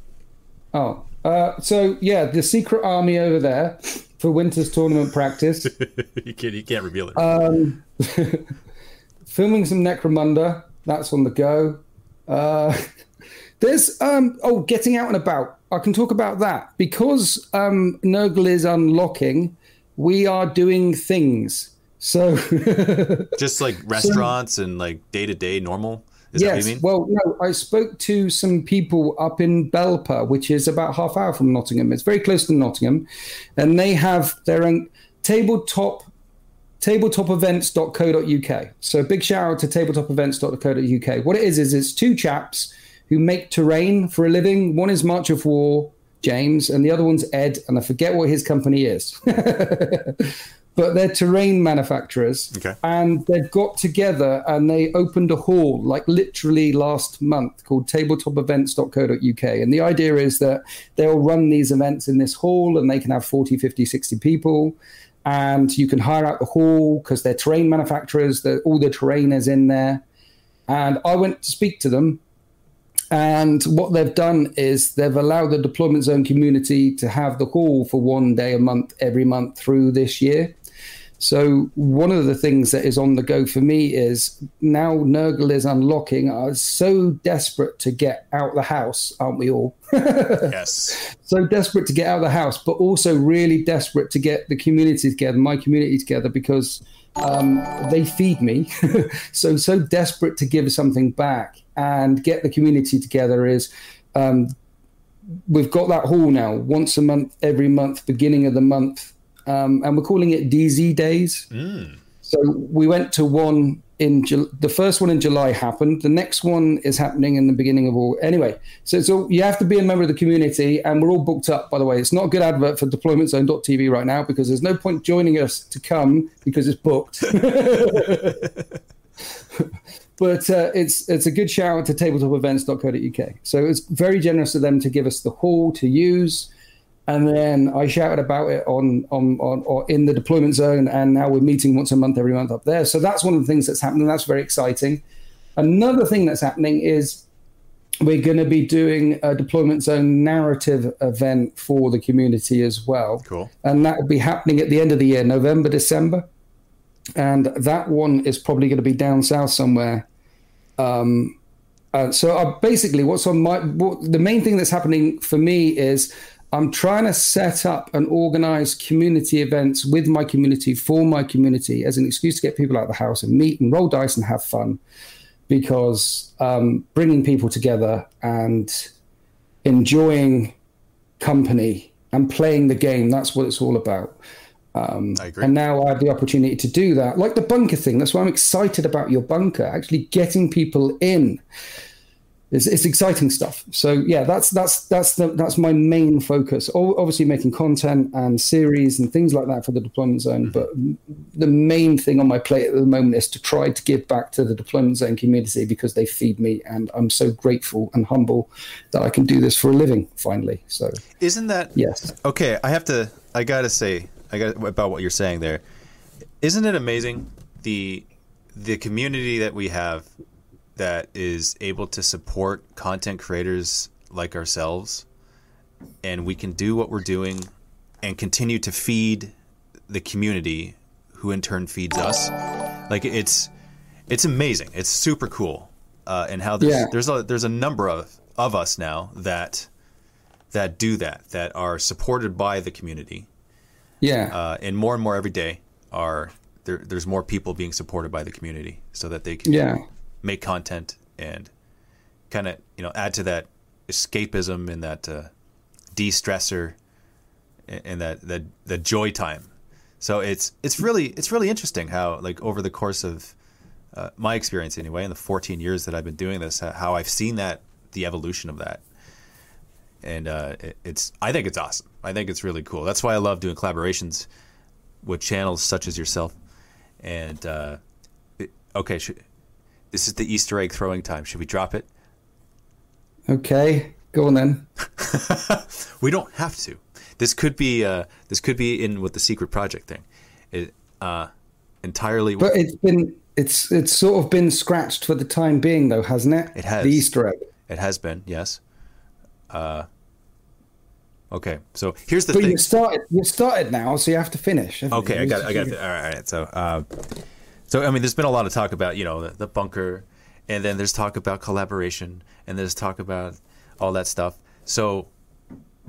Oh, uh, so yeah, the secret army over there for winter's tournament practice. *laughs* you can't you can't reveal it. Um, *laughs* filming some Necromunda. That's on the go. Uh, there's um oh getting out and about. I can talk about that because um Nurgle is unlocking. We are doing things. So *laughs* Just like restaurants and like day to day normal. Is that what yes, you mean? well, no, I spoke to some people up in Belper, which is about half hour from Nottingham. It's very close to Nottingham, and they have their own tabletop tabletopevents.co.uk. So big shout out to tabletopevents.co.uk. What it is is it's two chaps who make terrain for a living. One is March of War, James, and the other one's Ed, and I forget what his company is. *laughs* but they're terrain manufacturers. Okay. And they've got together and they opened a hall like literally last month called tabletopevents.co.uk. And the idea is that they'll run these events in this hall and they can have 40, 50, 60 people. And you can hire out the hall because they're terrain manufacturers, they're, all the terrain is in there. And I went to speak to them and what they've done is they've allowed the deployment zone community to have the hall for one day a month every month through this year. So one of the things that is on the go for me is now Nurgle is unlocking. I was so desperate to get out the house, aren't we all? *laughs* yes. so desperate to get out of the house, but also really desperate to get the community together, my community together, because um, they feed me. *laughs* so so desperate to give something back and get the community together is. Um, we've got that hall now once a month, every month, beginning of the month, um, and we're calling it DZ Days. So we went to one in Ju- the first one in July happened. The next one is happening in the beginning of all. Anyway, so so you have to be a member of the community, and we're all booked up. By the way, it's not a good advert for DeploymentZone.tv right now because there's no point joining us to come because it's booked. *laughs* but uh, it's it's a good shout out to tabletopevents.co.uk. So it's very generous of them to give us the hall to use, and then I shouted about it on on on or in the deployment zone, and now we're meeting once a month, every month up there. So that's one of the things that's happening. That's very exciting. Another thing that's happening is we're going to be doing a deployment zone narrative event for the community as well. Cool. And that will be happening at the end of the year, November, December. And that one is probably going to be down south somewhere. Um, uh, so uh, basically, what's on my what, the main thing that's happening for me is I'm trying to set up and organize community events with my community for my community as an excuse to get people out of the house and meet and roll dice and have fun because um, bringing people together and enjoying company and playing the game that's what it's all about um, I agree. and now I have the opportunity to do that, like the bunker thing. That's why I'm excited about your bunker. Actually, getting people in, it's, it's exciting stuff. So yeah, that's that's that's the, that's my main focus. Obviously, making content and series and things like that for the deployment zone. But mm-hmm. the main thing on my plate at the moment is to try to give back to the deployment zone community because they feed me, and I'm so grateful and humble that I can do this for a living finally. So Isn't that yes, okay? I have to. I gotta say. I got about what you're saying there. Isn't it amazing the the community that we have that is able to support content creators like ourselves, and we can do what we're doing and continue to feed the community, who in turn feeds us. Like it's it's amazing. It's super cool, uh, and how there's Yeah. there's a there's a number of of us now that that do that that are supported by the community yeah, uh, and more and more every day are there, there's more people being supported by the community so that they can yeah. Make content and kind of you know add to that escapism and that uh, de-stressor and, that that the joy time so it's it's really it's really interesting how like over the course of uh, my experience anyway in the 14 years that I've been doing this how- I've seen that the evolution of that and uh, it, it's I think it's awesome. I think it's really cool. That's why I love doing collaborations with channels such as yourself. And uh, it- okay, this is the Easter egg throwing time. Should we drop it? Okay, go on then. *laughs* We don't have to. This could be uh, this could be in with the secret project thing. It uh, entirely. But it's been it's it's sort of been scratched for the time being, though, hasn't it? It has. the Easter egg. it has been yes. Uh, okay, so here's the But thing. you started you started now, so you have to finish. Okay, you? I got, I got. It. All right, all right. So, uh, so I mean, there's been a lot of talk about you know the, the bunker, and then there's talk about collaboration, and there's talk about all that stuff. So,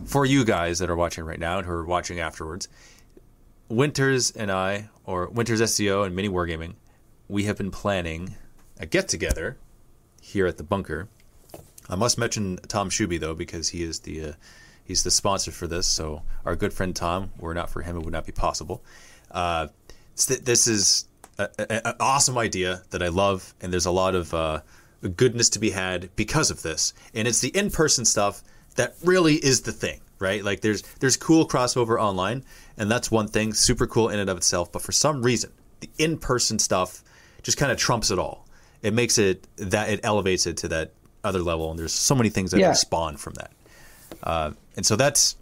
for you guys that are watching right now and who are watching afterwards, Winters and I, or Winters SEO and Mini Wargaming, we have been planning a get together here at the bunker. I must mention Tom Shuby though because he is the uh, he's the sponsor for this. So our good friend Tom, were not for him, it would not be possible. Uh, this is an awesome idea that I love, and there's a lot of uh, goodness to be had because of this. And it's the in-person stuff that really is the thing, right? Like there's there's cool crossover online, and that's one thing, super cool in and of itself. But for some reason, the in-person stuff just kind of trumps it all. It makes it that it elevates it to that other level, and there's so many things that Yeah. spawn from that. Uh, and so that's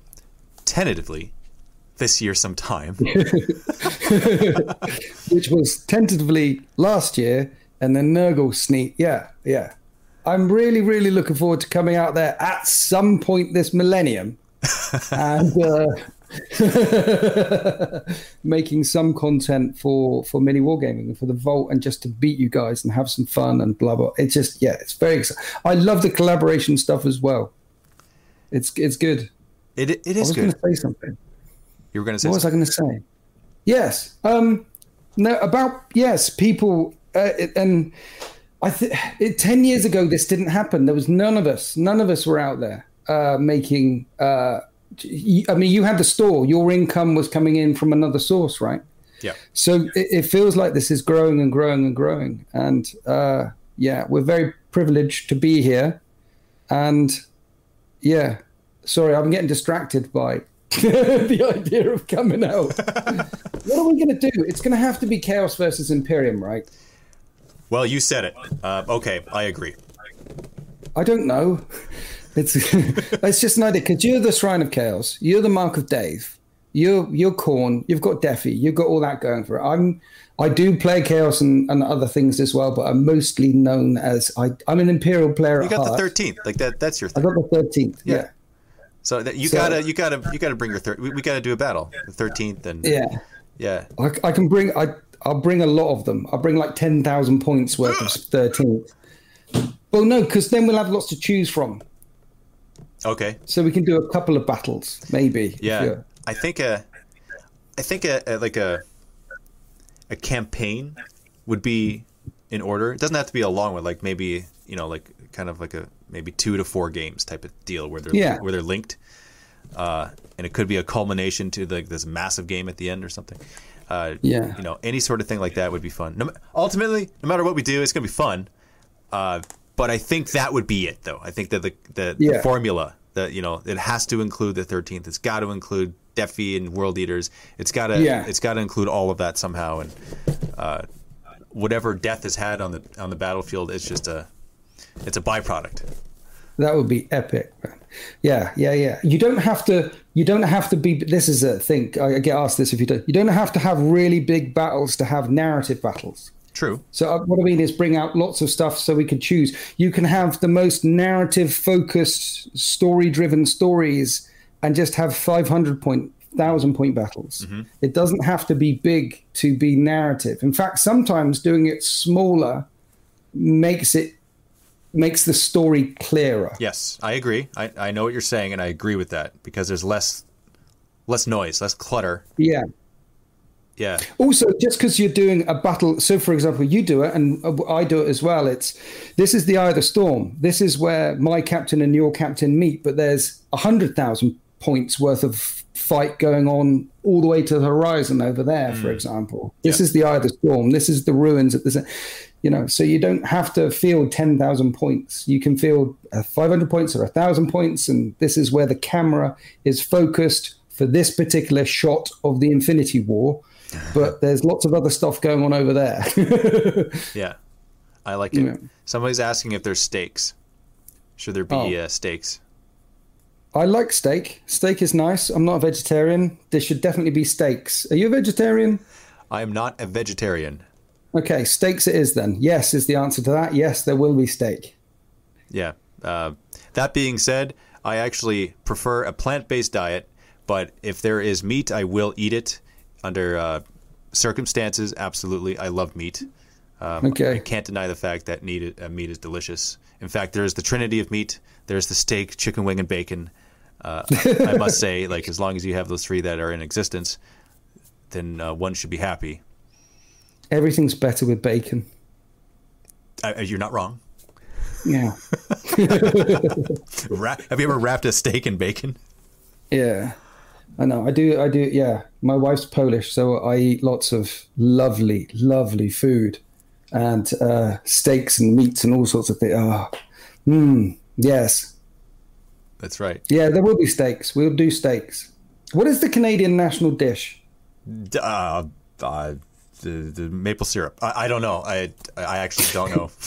tentatively this year sometime. *laughs* which was tentatively last year, and then Nurgle sneak. Yeah, yeah. I'm really, really looking forward to coming out there at some point this millennium *laughs* and uh, *laughs* making some content for for mini wargaming and for the vault and just to beat you guys and have some fun and blah blah. It's just yeah, it's very exciting. I love the collaboration stuff as well. It's it's good. It, it I was going good. to say something. You were going to say What was I going to say? Yes. Um, no, about yes, people, uh, it- and I think ten years ago this didn't happen. There was none of us. None of us were out there uh, making. Uh, y- I mean, you had the store. Your income was coming in from another source, right? Yeah. So it, it feels like this is growing and growing and growing. And uh, yeah, we're very privileged to be here. And yeah, sorry, I'm getting distracted by *laughs* the idea of coming out. what are we going to do? It's going to have to be Chaos versus Imperium, right? Well, you said it. Uh, okay, I agree. I don't know. It's *laughs* it's just an idea because you're the Shrine of Chaos. You're the Mark of Dave. You're you're Khorne. You've got Defi. You've got all that going for it. I'm I do play Chaos and, and other things as well, but I'm mostly known as I, I'm an Imperial player. You got heart. the thirteenth, like that. That's your. I got the thirteenth. Yeah. Yeah. So that you So- gotta, you gotta, you gotta bring your third. We, we gotta do a battle, the thirteenth, and Yeah. yeah. I, I can bring I I'll bring a lot of them. I'll bring like ten thousand points worth of thirteenth. Well, no, because then we'll have lots to choose from. Okay, So we can do a couple of battles, maybe. yeah. I think a, I think a, a like a, a campaign would be in order. It doesn't have to be a long one. Like maybe you know, like kind of like a maybe two to four games type of deal where they're Yeah. where they're linked, uh, and it could be a culmination to like this massive game at the end or something. Uh, Yeah. you know, any sort of thing like that would be fun. No, ultimately, no matter what we do, it's gonna be fun. Uh, but I think that would be it, though. I think that the the, the formula that you know it has to include the thirteenth. It's got to include Defi and World Eaters. It's got to Yeah. it's got to include all of that somehow. And uh, whatever death has had on the on the battlefield, it's just a it's a byproduct. That would be epic. Yeah, yeah, yeah. You don't have to. You don't have to be. This is a thing. I get asked this if you don't. You don't have to have really big battles to have narrative battles. True. So uh, what I mean is bring out lots of stuff so we can choose. You can have the most narrative focused, story driven stories and just have 500 point, 1000 point battles. It doesn't have to be big to be narrative. In fact, sometimes doing it smaller makes it makes the story clearer. Yes, I agree. I, I know what you're saying, and I agree with that because there's less less noise, less clutter. Yeah. Yeah. Also, just because you're doing a battle, so for example, you do it and uh, I do it as well. It's this is the eye of the storm. This is where my captain and your captain meet, but there's a hundred thousand points worth of fight going on all the way to the horizon over there. For hmm. example, this Yeah. is the eye of the storm. This is the ruins at this. You know, so you don't have to field ten thousand points. You can field uh, five hundred points or a thousand points, and this is where the camera is focused for this particular shot of the Infinity War *laughs* but there's lots of other stuff going on over there. *laughs* Yeah. I like it. Yeah. Somebody's asking if there's stakes. Should there be Oh. uh, stakes? I like steak. Steak is nice. I'm not a vegetarian. There should definitely be steaks. Are you a vegetarian? I am not a vegetarian. Okay, steaks it is then. Yes is the answer to that. Yes, there will be steak. Yeah. Uh, that being said, I actually prefer a plant based diet, but if there is meat, I will eat it under uh, circumstances. Absolutely. I love meat. Um, Okay. I can't deny the fact that meat, uh, meat is delicious. In fact, there's the trinity of meat there's the steak, chicken wing, and bacon. Uh, I must *laughs* say, like, as long as you have those three that are in existence, then uh, one should be happy. Everything's better with bacon. Uh, you're not wrong. Yeah. *laughs* Have you ever wrapped a steak in bacon? Yeah. I know. I do. I do. Yeah. My wife's Polish, so I eat lots of lovely, lovely food and uh, steaks and meats and all sorts of things. Oh, mm, yes. That's right. Yeah, there will be steaks. We'll do steaks. What is the Canadian national dish? Uh, uh, the, the maple syrup. I, I don't know. I I actually don't know. *laughs*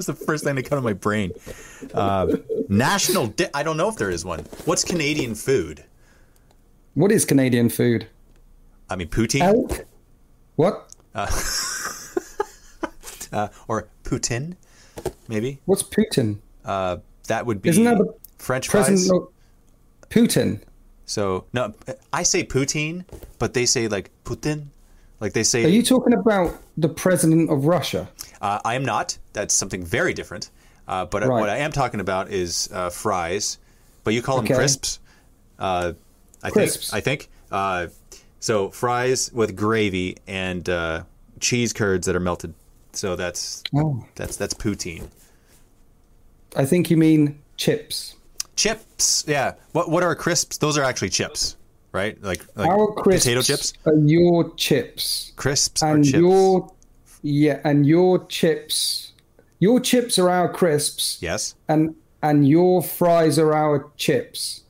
It's the first thing that came to my brain. Uh, national. Di- I don't know if there is one. What's Canadian food? What is Canadian food? I mean, poutine Elk? What? uh, *laughs* or poutine, maybe. What's Putin? Uh, that would be Isn't that the French fries. President of Putin. So no, I say poutine, but they say like Putin. Like they say. Are you talking about the president of Russia? Uh, I am not. That's something very different. Uh, but Right. what I am talking about is uh, fries, but you call them crisps. Uh, I Crisps. think. I think. Uh, so fries with gravy and uh, cheese curds that are melted. So that's Oh, that's that's poutine. I think you mean chips. Chips. Yeah. What what are crisps? Those are actually chips, right? Like like Our crisps potato chips. are your chips, Crisps and chips. your yeah, and your chips, your chips are our crisps, Yes. and and your fries are our chips.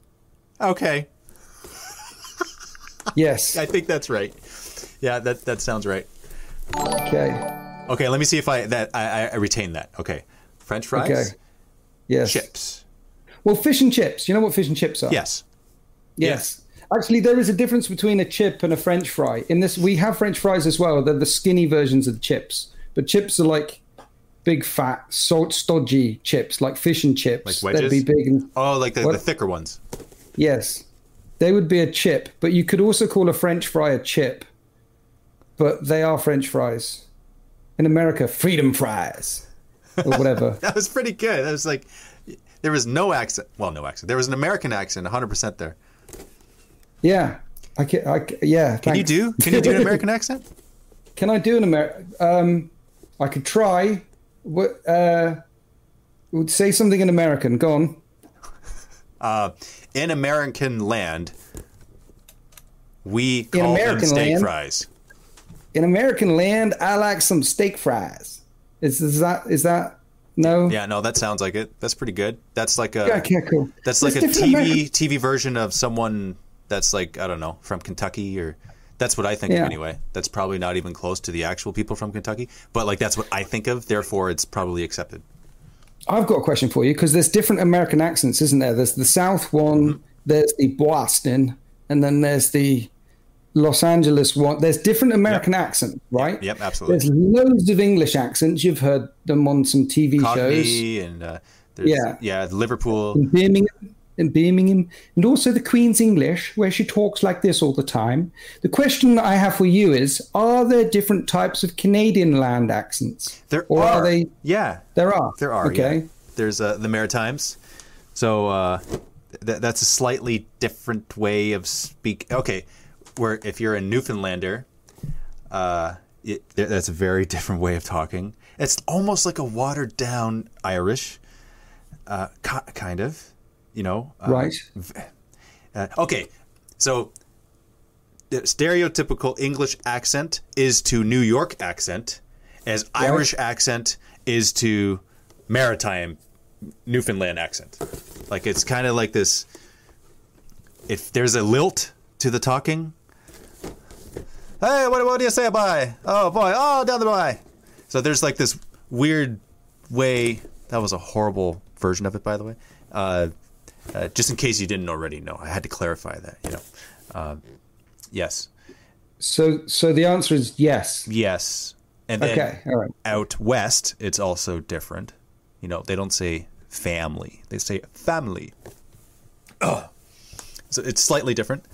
Okay. Yes. *laughs* I think that's right. Yeah, that that sounds right. Okay. Okay, let me see if I that I, I retain that. Okay, French fries, Okay. Yes. chips. Well, fish and chips. You know what fish and chips are? Yes. Yes. Actually, there is a difference between a chip and a French fry. In this, we have French fries as well. They're the skinny versions of the chips, but chips are like big, fat, salt, stodgy chips, like fish and chips. Like They'd be wedges? big and Oh, like the, the thicker ones. yes, they would be a chip. But you could also call a French fry a chip. But they are French fries. In America, freedom fries or whatever. *laughs* That was pretty good. That was like there was no accent. Well, no accent. There was an American accent, 100 percent there. Yeah, I can. I yeah. Can you do? Can you do an *laughs* American accent? Can I do an American? Um, I could try. What? Uh, would say something in American. Go on. Uh, in American land, we call them American steak land? fries. In American land, I like some steak fries. Is, is that is that no? Yeah, no, that sounds like it. That's pretty good. That's like a Yeah, okay, cool. that's like a TV American- TV version of someone that's like I don't know from Kentucky or that's what I think of anyway. That's probably not even close to the actual people from Kentucky, but like that's what I think of. Therefore, it's probably accepted. I've got a question for you because there's different American accents, isn't there? There's the South one, Mm-hmm. there's the Boston, and then there's the Los Angeles one. There's different American accents, right? Yep, absolutely. There's loads of English accents. You've heard them on some TV shows. And uh, there's, Yeah. yeah, Liverpool. in Birmingham, in Birmingham, and also the Queen's English, where she talks like this all the time. The question that I have for you is: Are there different types of Canadian land accents? There or are. are they? Yeah, There are. There are. Okay. yeah. There's uh, the Maritimes. So uh, th- that's a slightly different way of speak. Okay, where if you're a Newfoundlander, uh, it, th- that's a very *laughs* different way of talking. It's almost like a watered down Irish, uh, ki- kind of. You know. Uh, Right. uh, okay, so the stereotypical English accent is to New York accent, as Irish accent is to maritime Newfoundland accent. Like it's kind of like this. If there's a lilt to the talking, hey, what, what do you say, boy? Oh boy, oh down the boy. So there's like this weird way. That was a horrible version of it, by the way. Uh, uh, just in case you didn't already know, I had to clarify that. You know, um, yes, So, so the answer is yes. yes, and then Okay. All right. out west, it's also different. You know, they don't say family; they say family. Ugh. *clears throat* So it's slightly different.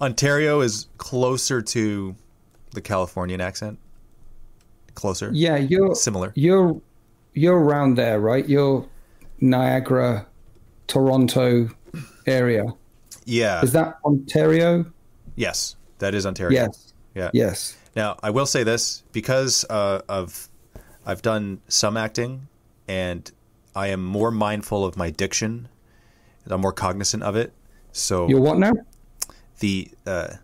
Ontario is closer to the Californian accent. Closer, Yeah, you're similar. You're you're around there, right? You're Niagara, Toronto area. Yeah. Is that Ontario? yes, that is Ontario. Yes. Yeah. Yes. Now, I will say this because uh, of I've done some acting, and I am more mindful of my diction. and I'm more cognizant of it. So You're what now? the uh,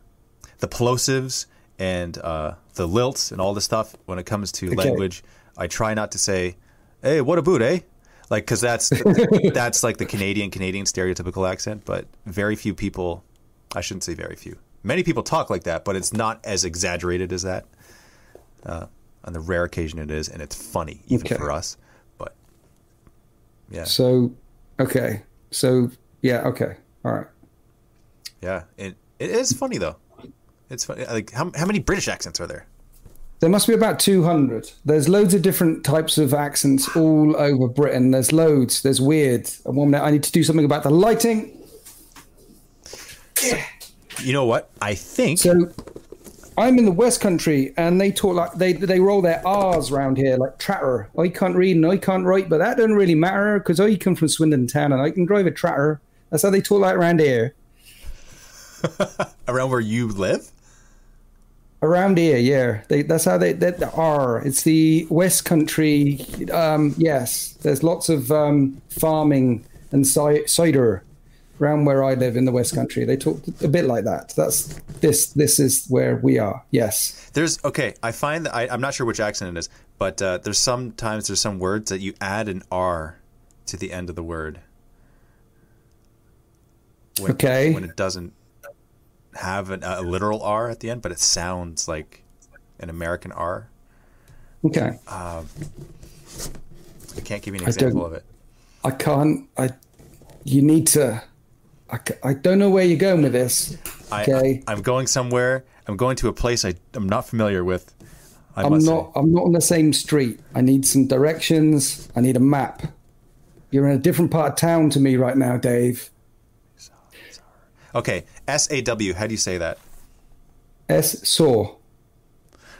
the plosives and uh, the lilts and all this stuff when it comes to language, I try not to say, "Hey, what a boot, eh?" Like, because that's *laughs* that's like the Canadian Canadian stereotypical accent. But very few people, I shouldn't say very few. Many people talk like that, but it's not as exaggerated as that. Uh, on the rare occasion it is, and it's funny even Okay. for us. But yeah, So, okay. So, yeah, okay. All right. yeah, it it is funny though. It's funny. Like, how how many British accents are there? There must be about 200. There's loads of different types of accents all over Britain. There's loads. There's weird. And one minute I need to do something about the lighting. You know what? I think So I'm in the West Country and they talk like they they roll their R's around here like tratter. I can't read and I can't write, but that doesn't really matter because I come from Swindon town and I can drive a tratter. That's how they talk like around here. *laughs* around where you live. Around here, yeah. They, that's how they that the R. It's the West Country. Um, yes, there's lots of um, farming and ci- cider around where I live in the West Country. They talk a bit like that. That's this. This is where we are. Yes. There's okay. I find that I, I'm not sure which accent it is, but uh, there's sometimes there's some words that you add an R to the end of the word. When, Okay. When it doesn't have an, a literal R at the end, but it sounds like an American R. Okay. Um, I can't give you an example of it. I can't. I. You need to. I, I don't know where you're going with this. Okay. I, am going somewhere. I'm going to a place I, I'm not familiar with. I I'm must not. I'm not on the same street. I need some directions. I need a map. You're in a different part of town to me right now, Dave. Okay, S A W. How do you say that? S saw.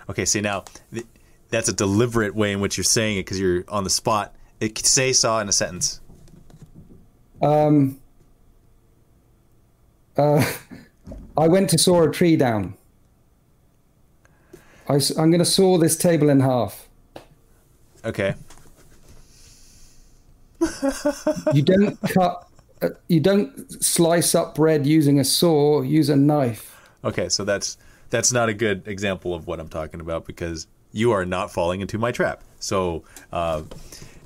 Okay, see now, th- that's a deliberate way in which you're saying it because you're on the spot. It could say saw in a sentence. Um. Uh, I went to saw a tree down. I, am going to saw this table in half. Okay. You don't cut. Uh, you don't slice up bread using a saw. Use a knife. Okay, so that's that's not a good example of what I'm talking about because you are not falling into my trap. So uh,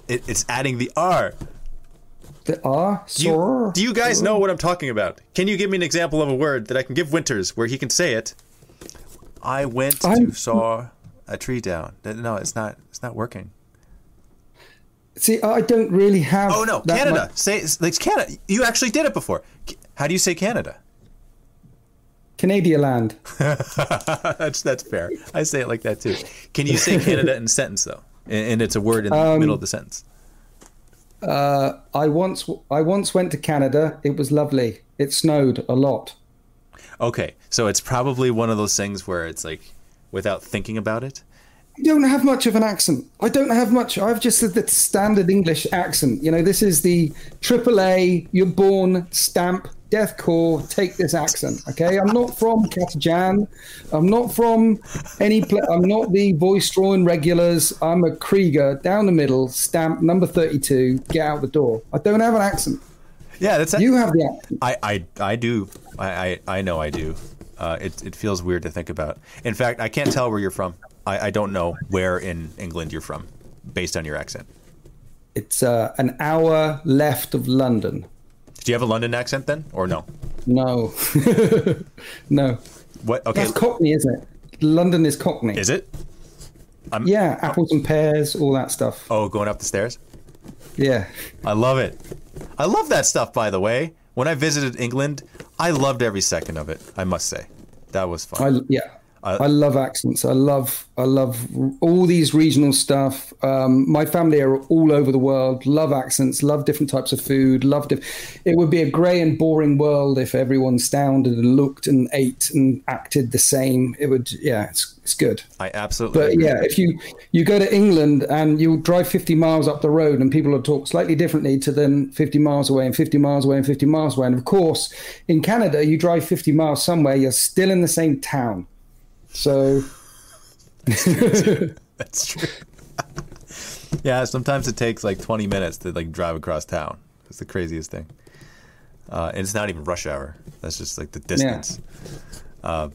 it, it's adding the R. The R. Do you, Saw. do you guys know what I'm talking about? Can you give me an example of a word that I can give Winters where he can say it? I went I'm- to saw a tree down. No, it's not. It's not working. See, I don't really have. Oh no, Canada. much- Say like Canada. You actually did it before. How do you say Canada? Canadian land. *laughs* that's that's fair. I say it like that too. Can you say Canada in a sentence though? And, it's a word in the Um, middle of the sentence. I once. I once went to Canada. It was lovely. It snowed a lot. Okay, so it's probably one of those things where it's like, without thinking about it. I don't have much of an accent. I don't have much. I've just said the standard English accent. You know, this is the AAA. You're born stamp. Deathcore. Take this accent. Okay, I'm not from Katajan. I'm not from any. Pla- I'm not the voice drawing regulars. I'm a Krieger down the middle. Stamp number thirty-two. Get out the door. I don't have an accent. Yeah, that's You have the accent. I, I, I do. I, I, I know I do. Uh, it, it feels weird to think about. In fact, I can't tell where you're from. I, I don't know where in England you're from, based on your accent. It's uh, an hour left of London. Do you have a London accent then, or no? No, *laughs* no. What? Okay, That's Cockney, isn't it? London is Cockney. is it? Yeah, apples and pears, all that stuff. Oh, going up the stairs. Yeah. I love it. I love that stuff. By the way, when I visited England, I loved every second of it. I must say, that was fun. I yeah. I love accents. I love I love all these regional stuff. Um, my family are all over the world. Love accents. Love different types of food. Love. Diff- it would be a grey and boring world if everyone sounded and looked and ate and acted the same. It would. Yeah, it's it's good. I absolutely. But agree. yeah, if you you go to England and you drive 50 miles up the road and people will talk slightly differently to them 50 miles away and 50 miles away and 50 miles away. And of course, in Canada, you drive 50 miles somewhere, you're still in the same town. So That's true. *laughs* *laughs* yeah, sometimes it takes like 20 minutes to like drive across town. It's the craziest thing. Uh, and it's not even rush hour. That's just like the distance. Uh,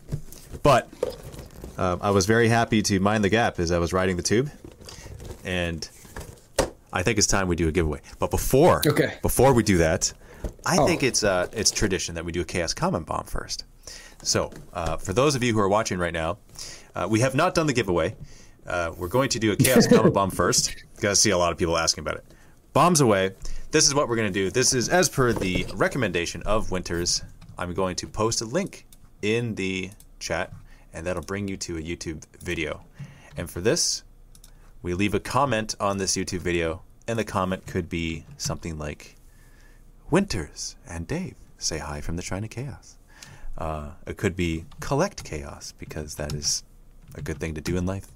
but uh, I was very happy to mind the gap as I was riding the tube, and I think it's time we do a giveaway. But before, Okay. before we do that, I Oh. think it's uh, it's tradition that we do a chaos comment bomb first. So, uh, for those of you who are watching right now, uh, we have not done the giveaway. Uh, we're going to do a chaos comment bomb *laughs* first. Because I see a lot of people asking about it. Bombs away. This is what we're going to do. This is as per the recommendation of Winters. I'm going to post a link in the chat, and that'll bring you to a YouTube video. And for this, we leave a comment on this YouTube video, and the comment could be something like Winters and Dave say hi from the Shrine of Chaos. Uh, it could be collect chaos because that is a good thing to do in life.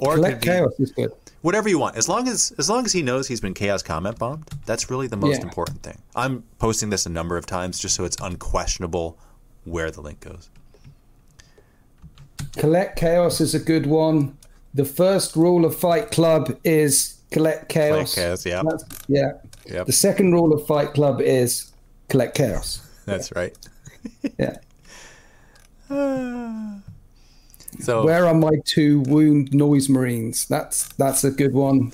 Or collect chaos is good. whatever you want. As long as as long as he knows he's been chaos comment bombed, that's really the most Yeah. important thing. I'm posting this a number of times just so it's unquestionable where the link goes. Collect chaos is a good one. The first rule of Fight Club is collect chaos. Collect chaos, yeah. That's- yeah. Yep. The second rule of Fight Club is collect chaos. *laughs* That's right. *laughs* Yeah. *sighs* So Where are my two wound noise marines? That's that's a good one.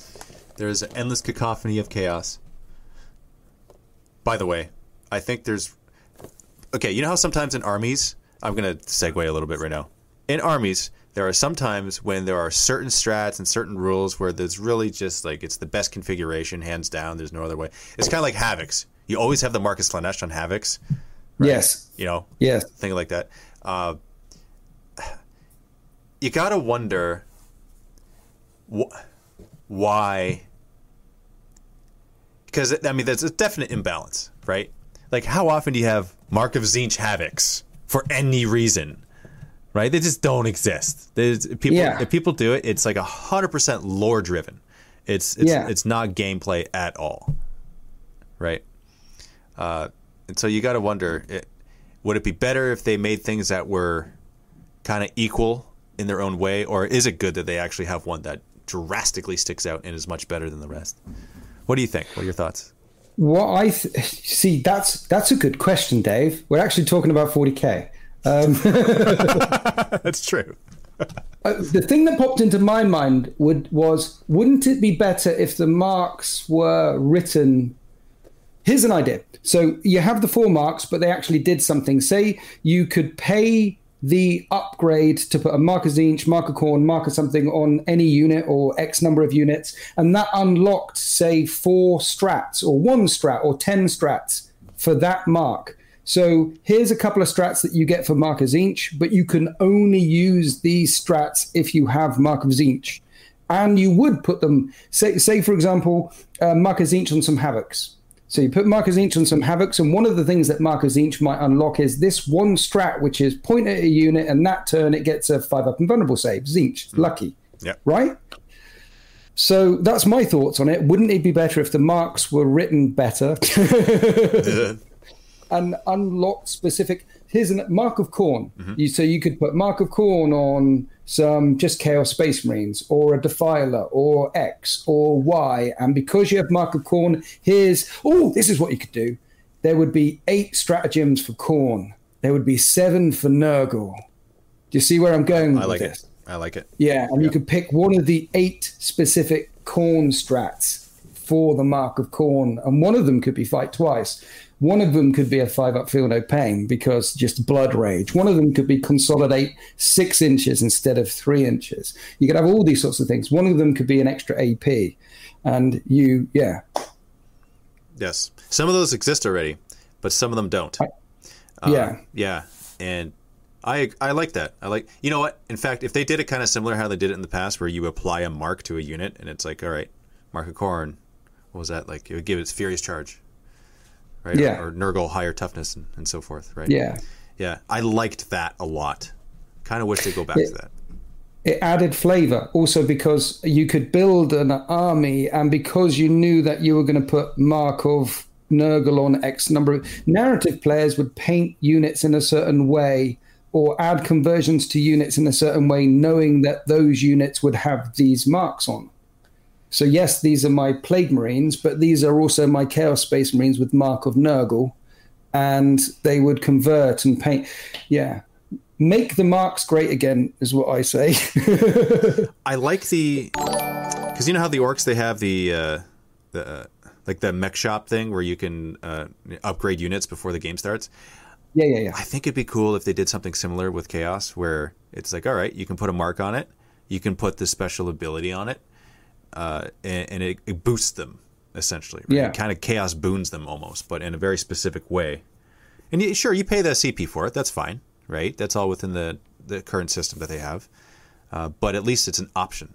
There's an endless cacophony of chaos. By the way, I think there's. Okay, you know how sometimes in armies, I'm going to segue a little bit right now. In armies, there are some times when there are certain strats and certain rules where there's really just like it's the best configuration, hands down. There's no other way. It's kind of like Havocs. You always have the Mark of Slaanesh on Havocs. Yes. You know, Yes. thing like that. Uh, you gotta wonder wh- why. Because I mean, there's a definite imbalance, right? Like, how often do you have Mark of Tzeentch Havocs for any reason? Right? They just don't exist. There's, people, Yeah. if people do it, it's like hundred percent lore driven. It's it's Yeah. it's not gameplay at all, right? Uh, and so you got to wonder, it, would it be better if they made things that were kind of equal in their own way, or is it good that they actually have one that drastically sticks out and is much better than the rest? What do you think? What are your thoughts? What I th- see that's that's a good question, Dave. We're actually talking about 40k. Um, *laughs* That's true. *laughs* uh, the thing that popped into my mind would was wouldn't it be better if the marks were written here's an idea so you have the four marks but they actually did something say you could pay the upgrade to put a mark of Tzeentch marker corn marker something on any unit or x number of units and that unlocked say four strats or one strat or 10 strats for that mark so here's a couple of strats that you get for Mark of Tzeentch, but you can only use these strats if you have Mark of Tzeentch. And you would put them, say, say for example, uh, Mark of Tzeentch on some Havocs. So you put Mark of Tzeentch on some Havocs, and one of the things that Mark of Tzeentch might unlock is this one strat, which is point at a unit, and that turn it gets a five up invulnerable save. Tzeentch, hmm. lucky. Yeah. Right? So that's my thoughts on it. Wouldn't it be better if the marks were written better? *laughs* and unlock specific. Here's a mark of Khorne. Mm-hmm. You, so you could put mark of Khorne on some just chaos space marines, or a defiler, or X, or Y, and because you have mark of Khorne, here's oh, this is what you could do. There would be eight stratagems for Khorne. There would be seven for Nurgle. Do you see where I'm going I like this? it. I like it. Yeah, and you could pick one of the eight specific Khorne strats for the mark of Khorne, and one of them could be fight twice. One of them could be a five up feel no pain because just blood rage. One of them could be consolidate six inches instead of three inches. You could have all these sorts of things. One of them could be an extra AP, and you, yeah, Yes. Some of those exist already, but some of them don't. Um, yeah, Yeah, and I I like that. I like you know what? In fact, if they did it kind of similar how they did it in the past, where you apply a mark to a unit, and it's like, all right, mark a Khorne. What was that like? It would give it furious charge, right? Yeah. Or, or Nurgle higher toughness and, and so forth, right? yeah. Yeah, I liked that a lot. Kind of wish they go back to that. it added flavor also because you could build an army and because you knew that you were going to put mark of nurgle on x number of narrative players would paint units in a certain way or add conversions to units in a certain way knowing that those units would have these marks on so yes these are my plague marines but these are also my chaos space marines with mark of nurgle and they would convert and paint. Yeah. Make the marks great again is what i say. *laughs* I like the because you know how the Orks they have the uh, the uh, like the mech shop thing where you can uh, upgrade units before the game starts. yeah yeah yeah. I think it'd be cool if they did something similar with Chaos, where it's like, all right, you can put a mark on it, you can put the special ability on it, uh, and, and it, it boosts them essentially. Right? Yeah. It kind of Chaos boons them almost, but in a very specific way. And you, sure, you pay the CP for it. That's fine, right? That's all within the the current system that they have. Uh, but at least it's an option.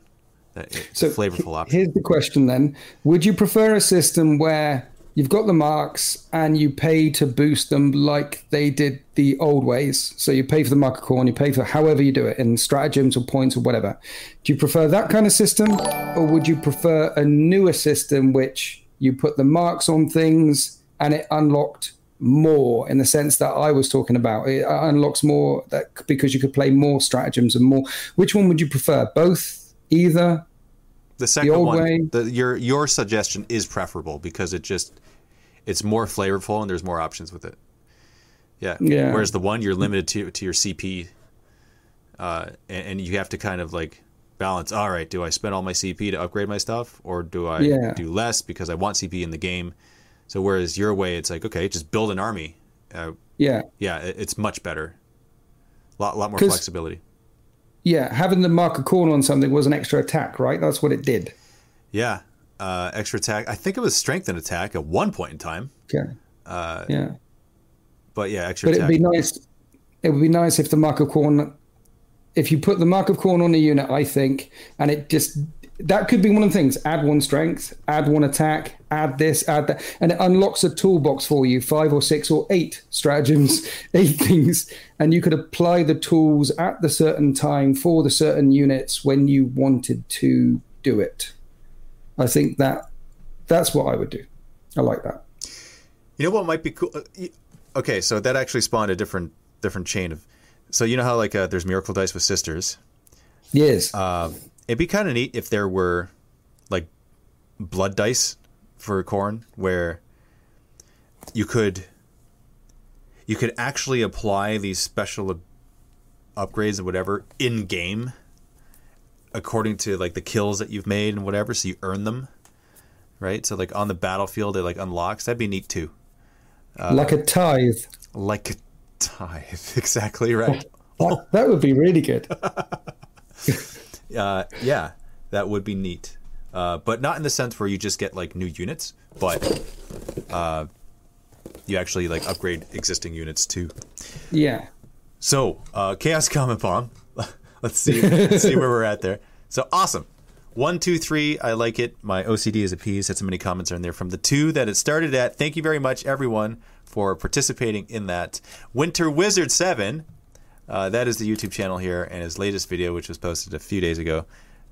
That It's a flavorful option. Here's the question then. Would you prefer a system where you've got the marks and you pay to boost them like they did the old ways? So you pay for the mark of Khorne, you pay for however you do it in stratagems or points or whatever. Do you prefer that kind of system? Or would you prefer a newer system which you put the marks on things and it unlocked more in the sense that I was talking about. It uh, unlocks more that because you could play more stratagems and more. Which one would you prefer? Both, either? The second old one, way. the, your your suggestion is preferable because it just it's more flavorful and there's more options with it. Yeah. Yeah. Whereas the one you're limited to to your CP, uh, and, and you have to kind of like balance. All right, do I spend all my CP to upgrade my stuff, or do I Yeah. do less because I want CP in the game? So whereas your way, it's like okay, just build an army. Uh, Yeah. yeah, it, it's much better. A lot more flexibility. Yeah, having the mark of Khorne on something was an extra attack, right? That's what it did. Yeah, uh, extra attack. I think it was strength and attack at one point in time. Okay. Uh, Yeah. But yeah, extra But attack. it'd be nice. It would be nice if the mark of Khorne, if you put the mark of Khorne on a unit, I think, and it just that could be one of the things. Add one strength, add one attack, add this, add that, and it unlocks a toolbox for you, five or six or eight stratagems, *laughs* eight things, and you could apply the tools at the certain time for the certain units when you wanted to do it. I think that that's what I would do. I like that. You know what might be cool? Uh, Okay, so that actually spawned a different different chain of. So you know how like uh, there's miracle dice with sisters. Yes. Uh, it'd be kind of neat if there were like blood dice for Khorne, where you could you could actually apply these special upgrades and whatever in game, according to like the kills that you've made and whatever. So you earn them, right? So like on the battlefield, it like unlocks. That'd be neat too. like a tithe. Like a tithe, *laughs* exactly right. *laughs* That, that would be really good. *laughs* Uh, yeah, that would be neat. Uh, but not in the sense where you just get like new units, but uh, you actually like upgrade existing units too. Yeah. So, uh, Chaos Comment Bomb. Let's see. Let's see where *laughs* we're at there. So awesome. One, two, three. I like it. My OCD is appeased. Had so many comments are in there from the two that it started at. Thank you very much, everyone, for participating in that. Winter Wizard Seven. Uh, that is the YouTube channel here, and his latest video, which was posted a few days ago.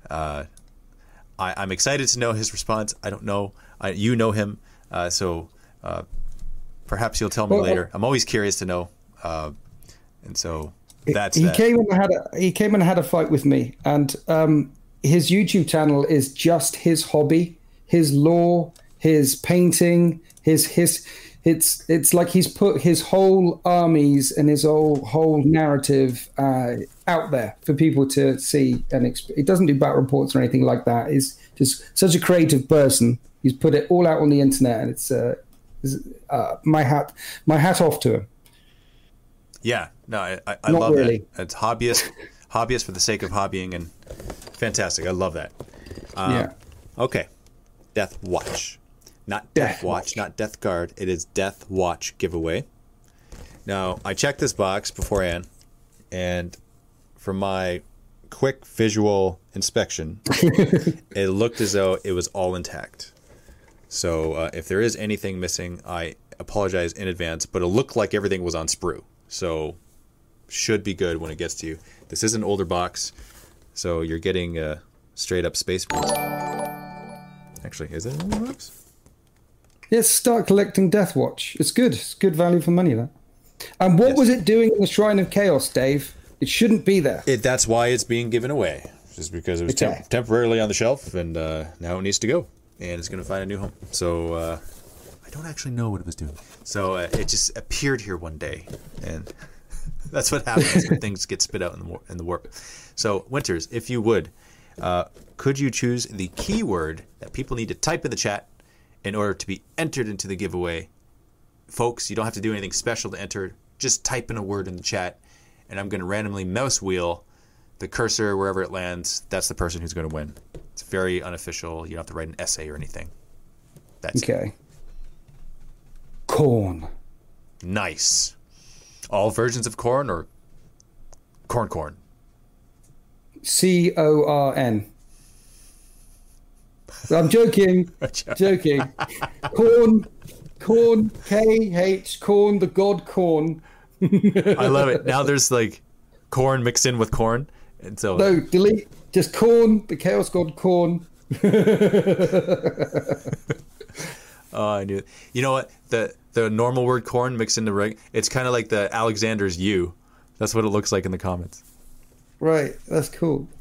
Uh, I, I'm excited to know his response. I don't know. I, you know him, uh, so uh, perhaps you'll tell me later. I'm always curious to know. Uh, and so that's he that. came and had a he came and had a fight with me, and um, his YouTube channel is just his hobby, his lore, his painting, his his. It's it's like he's put his whole armies and his whole whole narrative uh, out there for people to see and exp- he doesn't do battle reports or anything like that. He's just such a creative person. He's put it all out on the internet, and it's uh, uh, my hat my hat off to him. Yeah, no, I, I, I love really. that. It's hobbyist, *laughs* hobbyist for the sake of hobbying, and fantastic. I love that. Um, yeah. Okay, Death Watch, not Death, Death Watch, not Death Guard. It is Death Watch giveaway. Now, I checked this box beforehand, and from my quick visual inspection, *laughs* it looked as though it was all intact. So, uh, if there is anything missing, I apologize in advance, but it looked like everything was on sprue. So, should be good when it gets to you. This is an older box, so you're getting a straight up space. Actually, is it an older box? Yes, start collecting Death Watch. It's good. It's good value for money. That. And what was it doing in the Shrine of Chaos, Dave? It shouldn't be there. It, that's why it's being given away, just because it was Okay. temp- temporarily on the shelf, and uh, now it needs to go, and it's going to find a new home. So uh, I don't actually know what it was doing. So uh, it just appeared here one day, and *laughs* that's what happens when *laughs* things get spit out in the war- in the warp. So Winters, if you would, uh, could you choose the keyword that people need to type in the chat in order to be entered into the giveaway? Folks, you don't have to do anything special to enter. Just type in a word in the chat, and I'm going to randomly mouse wheel the cursor wherever it lands. That's the person who's going to win. It's very unofficial. You don't have to write an essay or anything. That's Okay. Corn. nice. All versions of corn or corn corn. C O R N. *laughs* I'm joking. joking. Corn. Corn. K H. Corn. The god Khorne. I love it. Now there's like corn mixed in with corn, and so No, delete. Just corn. The chaos god Khorne. *laughs* Oh, I knew. You know what? The the normal word corn mixed into reg. It's kind of like the Alexander's U. That's what it looks like in the comments. Right. That's cool. *laughs*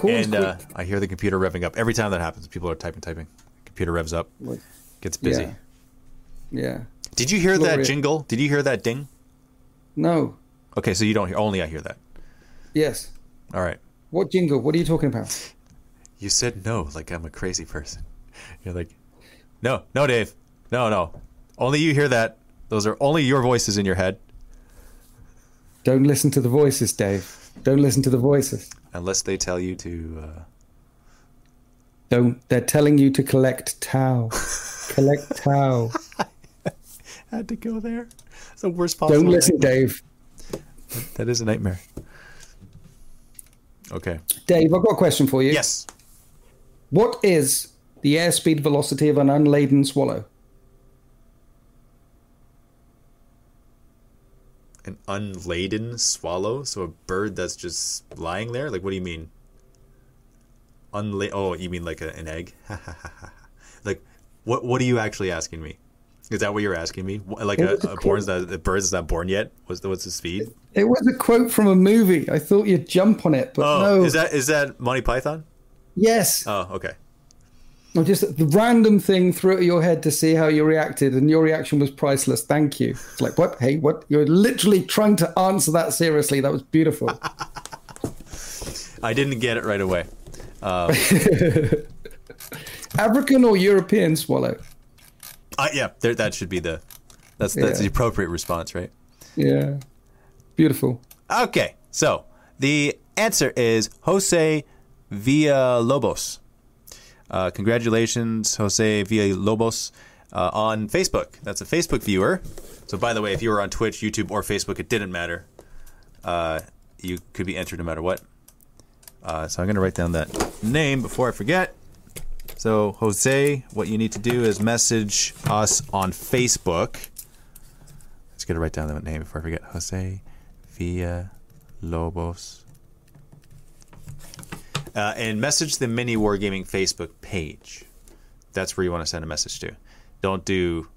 Corn's and uh. I hear the computer revving up every time that happens. People are typing, typing. Computer revs up, gets busy. Yeah. Yeah. Did you hear that jingle? Did you hear that ding? No. Okay, so you don't hear. Only I hear that. Yes. All right. What jingle? What are you talking about? You said no, like I'm a crazy person. You're like, no, no, Dave, no, no. Only you hear that. Those are only your voices in your head. Don't listen to the voices, Dave. Don't listen to the voices. Unless they tell you to. Uh... Don't. They're telling you to collect Tau. *laughs* collect Tau. *laughs* Had to go there. It's the worst possible. Don't listen, nightmare. Dave. That is a nightmare. Okay. Dave, I've got a question for you. Yes. What is the airspeed velocity of an unladen swallow? An unladen swallow? So a bird that's just lying there? Like, what do you mean? Unla- oh, you mean like a, an egg? *laughs* like, what what are you actually asking me? Is that what you're asking me? Like a, a, a born that a bird is not born yet? What's the, what's the speed? It was a quote from a movie. I thought you'd jump on it, but oh, no. Is that is that Monty Python? Yes. Oh, okay. Or just the random thing threw at your head to see how you reacted, and your reaction was priceless. Thank you. It's like, what? Hey, what? You're literally trying to answer that seriously. That was beautiful. *laughs* I didn't get it right away. Um, *laughs* African or European swallow? Uh, yeah, there, that should be the that's that's yeah. the appropriate response, right? Yeah, beautiful. Okay, so the answer is Jose Villalobos. Uh, congratulations, Jose Villalobos, uh, on Facebook. That's a Facebook viewer. So, by the way, if you were on Twitch, YouTube, or Facebook, it didn't matter. Uh, you could be entered no matter what. Uh, so I'm going to write down that name before I forget. So, Jose, what you need to do is message us on Facebook. Let's get to write down that name before I forget. Jose Villa Lobos. Uh, and message the Mini Wargaming Facebook page. That's where you want to send a message to. Don't do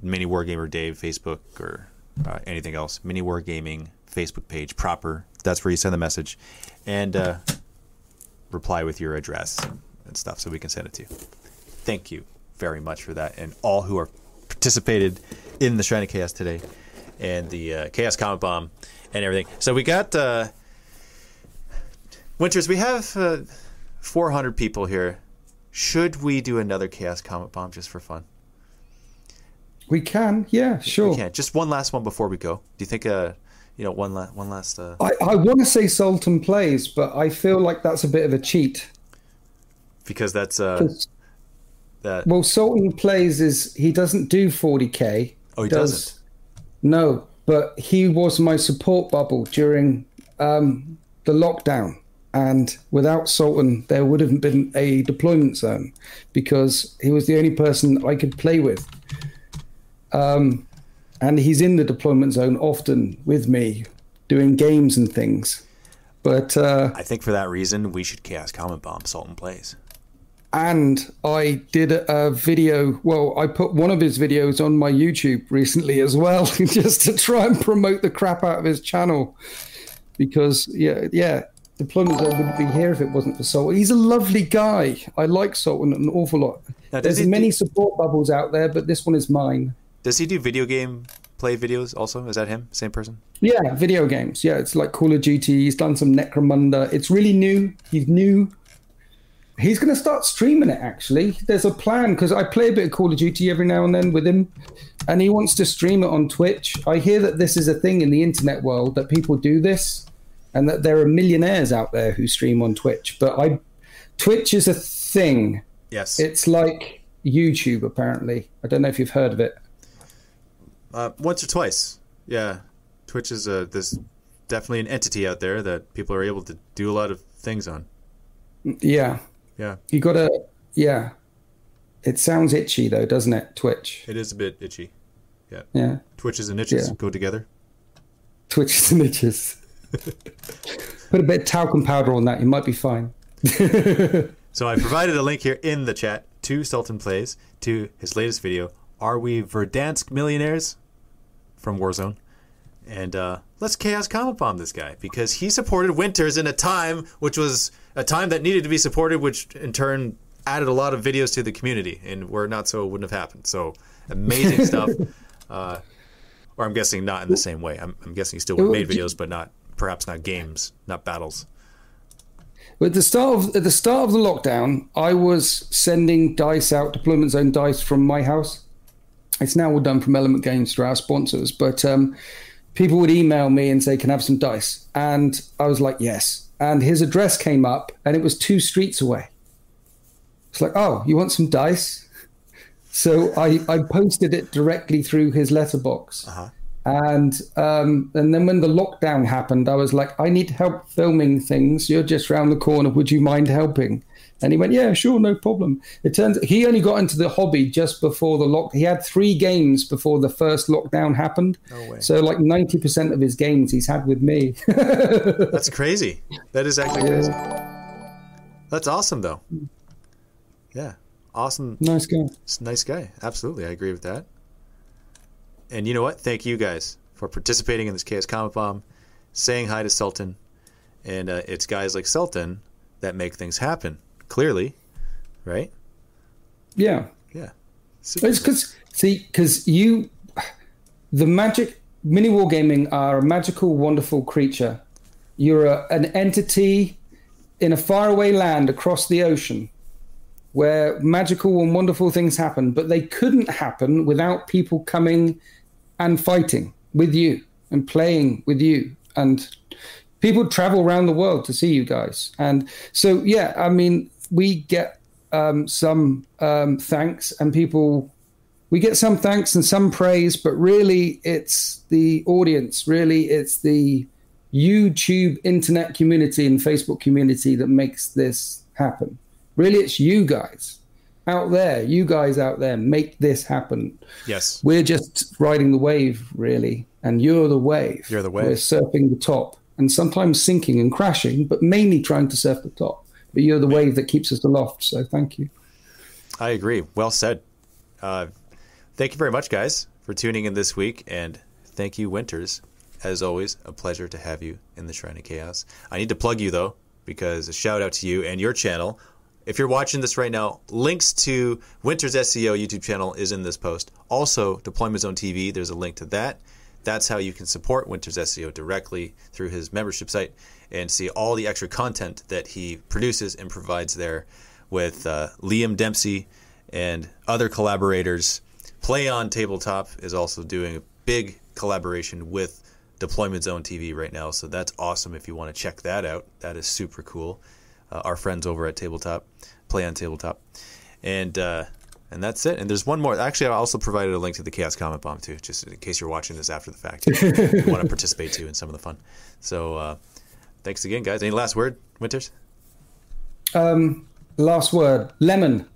Mini Wargamer Dave Facebook or uh, anything else. Mini Wargaming Facebook page proper. That's where you send the message, and uh, reply with your address and stuff so we can send it to you. Thank you very much for that, and all who are participated in the Shrine of Chaos today, and the uh, Chaos Comment Bomb, and everything. So we got uh, Winters. We have uh, 400 people here. Should we do another Chaos Comment Bomb just for fun? We can, yeah, sure. We can. Just one last one before we go. Do you think? Uh, you know, one last, one last. Uh... I, I want to say Sultan plays, but I feel like that's a bit of a cheat because that's uh that well Sultan plays is he doesn't do 40k. Oh, he does, doesn't. No, but he was my support bubble during um, the lockdown. And without Sultan, there would have been a deployment zone because he was the only person I could play with. Um, and he's in the deployment zone often with me, doing games and things. But uh, I think for that reason, we should Chaos Comment Bomb Sultan plays and I did a video. Well, I put one of his videos on my YouTube recently as well, *laughs* just to try and promote the crap out of his channel. Because yeah, yeah, Deployment Zone wouldn't be here if it wasn't for Sultan. He's a lovely guy. I like Sultan an awful lot. Now, There's many do, support bubbles out there, but this one is mine. Does he do video game play videos also? Is that him? Same person? Yeah, video games. Yeah, it's like Call of Duty. He's done some Necromunda. It's really new. He's new He's going to start streaming it. Actually, there's a plan because I play a bit of Call of Duty every now and then with him, and he wants to stream it on Twitch. I hear that this is a thing in the internet world that people do this, and that there are millionaires out there who stream on Twitch. But I, Twitch is a thing. Yes, it's like YouTube. Apparently, I don't know if you've heard of it. Uh, once or twice, yeah. Twitch is a this definitely an entity out there that people are able to do a lot of things on. Yeah, yeah. You got to, yeah. It sounds itchy though, doesn't it? Twitch. It is a bit itchy. Yeah. Yeah. Twitches and itches yeah. go together. Twitches and itches. *laughs* Put a bit of talcum powder on that, you might be fine. *laughs* so I provided a link here in the chat to Sultan Plays to his latest video. Are we Verdansk millionaires from Warzone? And uh, let's Chaos Comment Bomb this guy because he supported Winters in a time which was a time that needed to be supported, which in turn added a lot of videos to the community, and were not so, it wouldn't have happened. So amazing *laughs* stuff. Uh, or I'm guessing not in the same way. I'm, I'm guessing he still made videos, but not perhaps not games, not battles. At the start of at the start of the lockdown, I was sending dice out, deployment zone dice from my house. It's now all done from Element Games through our sponsors, but um, people would email me and say, "Can I have some dice?" And I was like, "Yes." And his address came up, and it was two streets away. It's like, "Oh, you want some dice?" *laughs* So I, I posted it directly through his letterbox. Uh-huh. And um, and then when the lockdown happened, I was like, I need help filming things. You're just round the corner. Would you mind helping? And he went, Yeah, sure, no problem. It turns he only got into the hobby just before the lock. He had three games before the first lockdown happened. No. So like ninety percent of his games he's had with me. *laughs* That's crazy. That is actually crazy. That's awesome, though. Yeah, awesome. nice guy. Nice guy. Absolutely, I agree with that. And you know what? Thank you guys for participating in this Chaos Comment Bomb, saying hi to Sultan, and uh, it's guys like Sultan that make things happen. Clearly, right? Yeah. Yeah. Super. It's because see, because you, the magic mini wargaming are a magical, wonderful creature. You're a, an entity in a faraway land across the ocean, where magical and wonderful things happen, but they couldn't happen without people coming and fighting with you and playing with you. And people travel around the world to see you guys. And so yeah i mean we get um, some um, thanks and people we get some thanks and some praise but really it's the audience. Really it's the youtube internet community and facebook community that makes this happen. Really it's you guys out there you guys out there make this happen yes. we're just riding the wave really and you're the wave You're the wave. we're surfing the top and sometimes sinking and crashing but mainly trying to surf the top but you're the wave that keeps us aloft so thank you I agree. Well said. Uh, thank you very much, guys, for tuning in this week, and thank you, Winters. As always, a pleasure to have you in the Shrine of Chaos. I need to plug you though, because a shout out to you and your channel. If you're watching this right now, links to Winters SEO YouTube channel is in this post. Also, Deployment Zone TV, there's a link to that. That's how you can support Winters SEO directly through his membership site and see all the extra content that he produces and provides there with uh, Liam Dempsey and other collaborators. Play on Tabletop is also doing a big collaboration with Deployment Zone TV right now, so that's awesome if you want to check that out. That is super cool. Uh, our friends over at Tabletop, Play on Tabletop, and uh, and that's it. And there's one more. Actually, I also provided a link to the Chaos Comment Bomb too, just in case you're watching this after the fact. *laughs* you want to participate too in some of the fun. So uh, thanks again, guys. Any last word, Winters? um last word lemon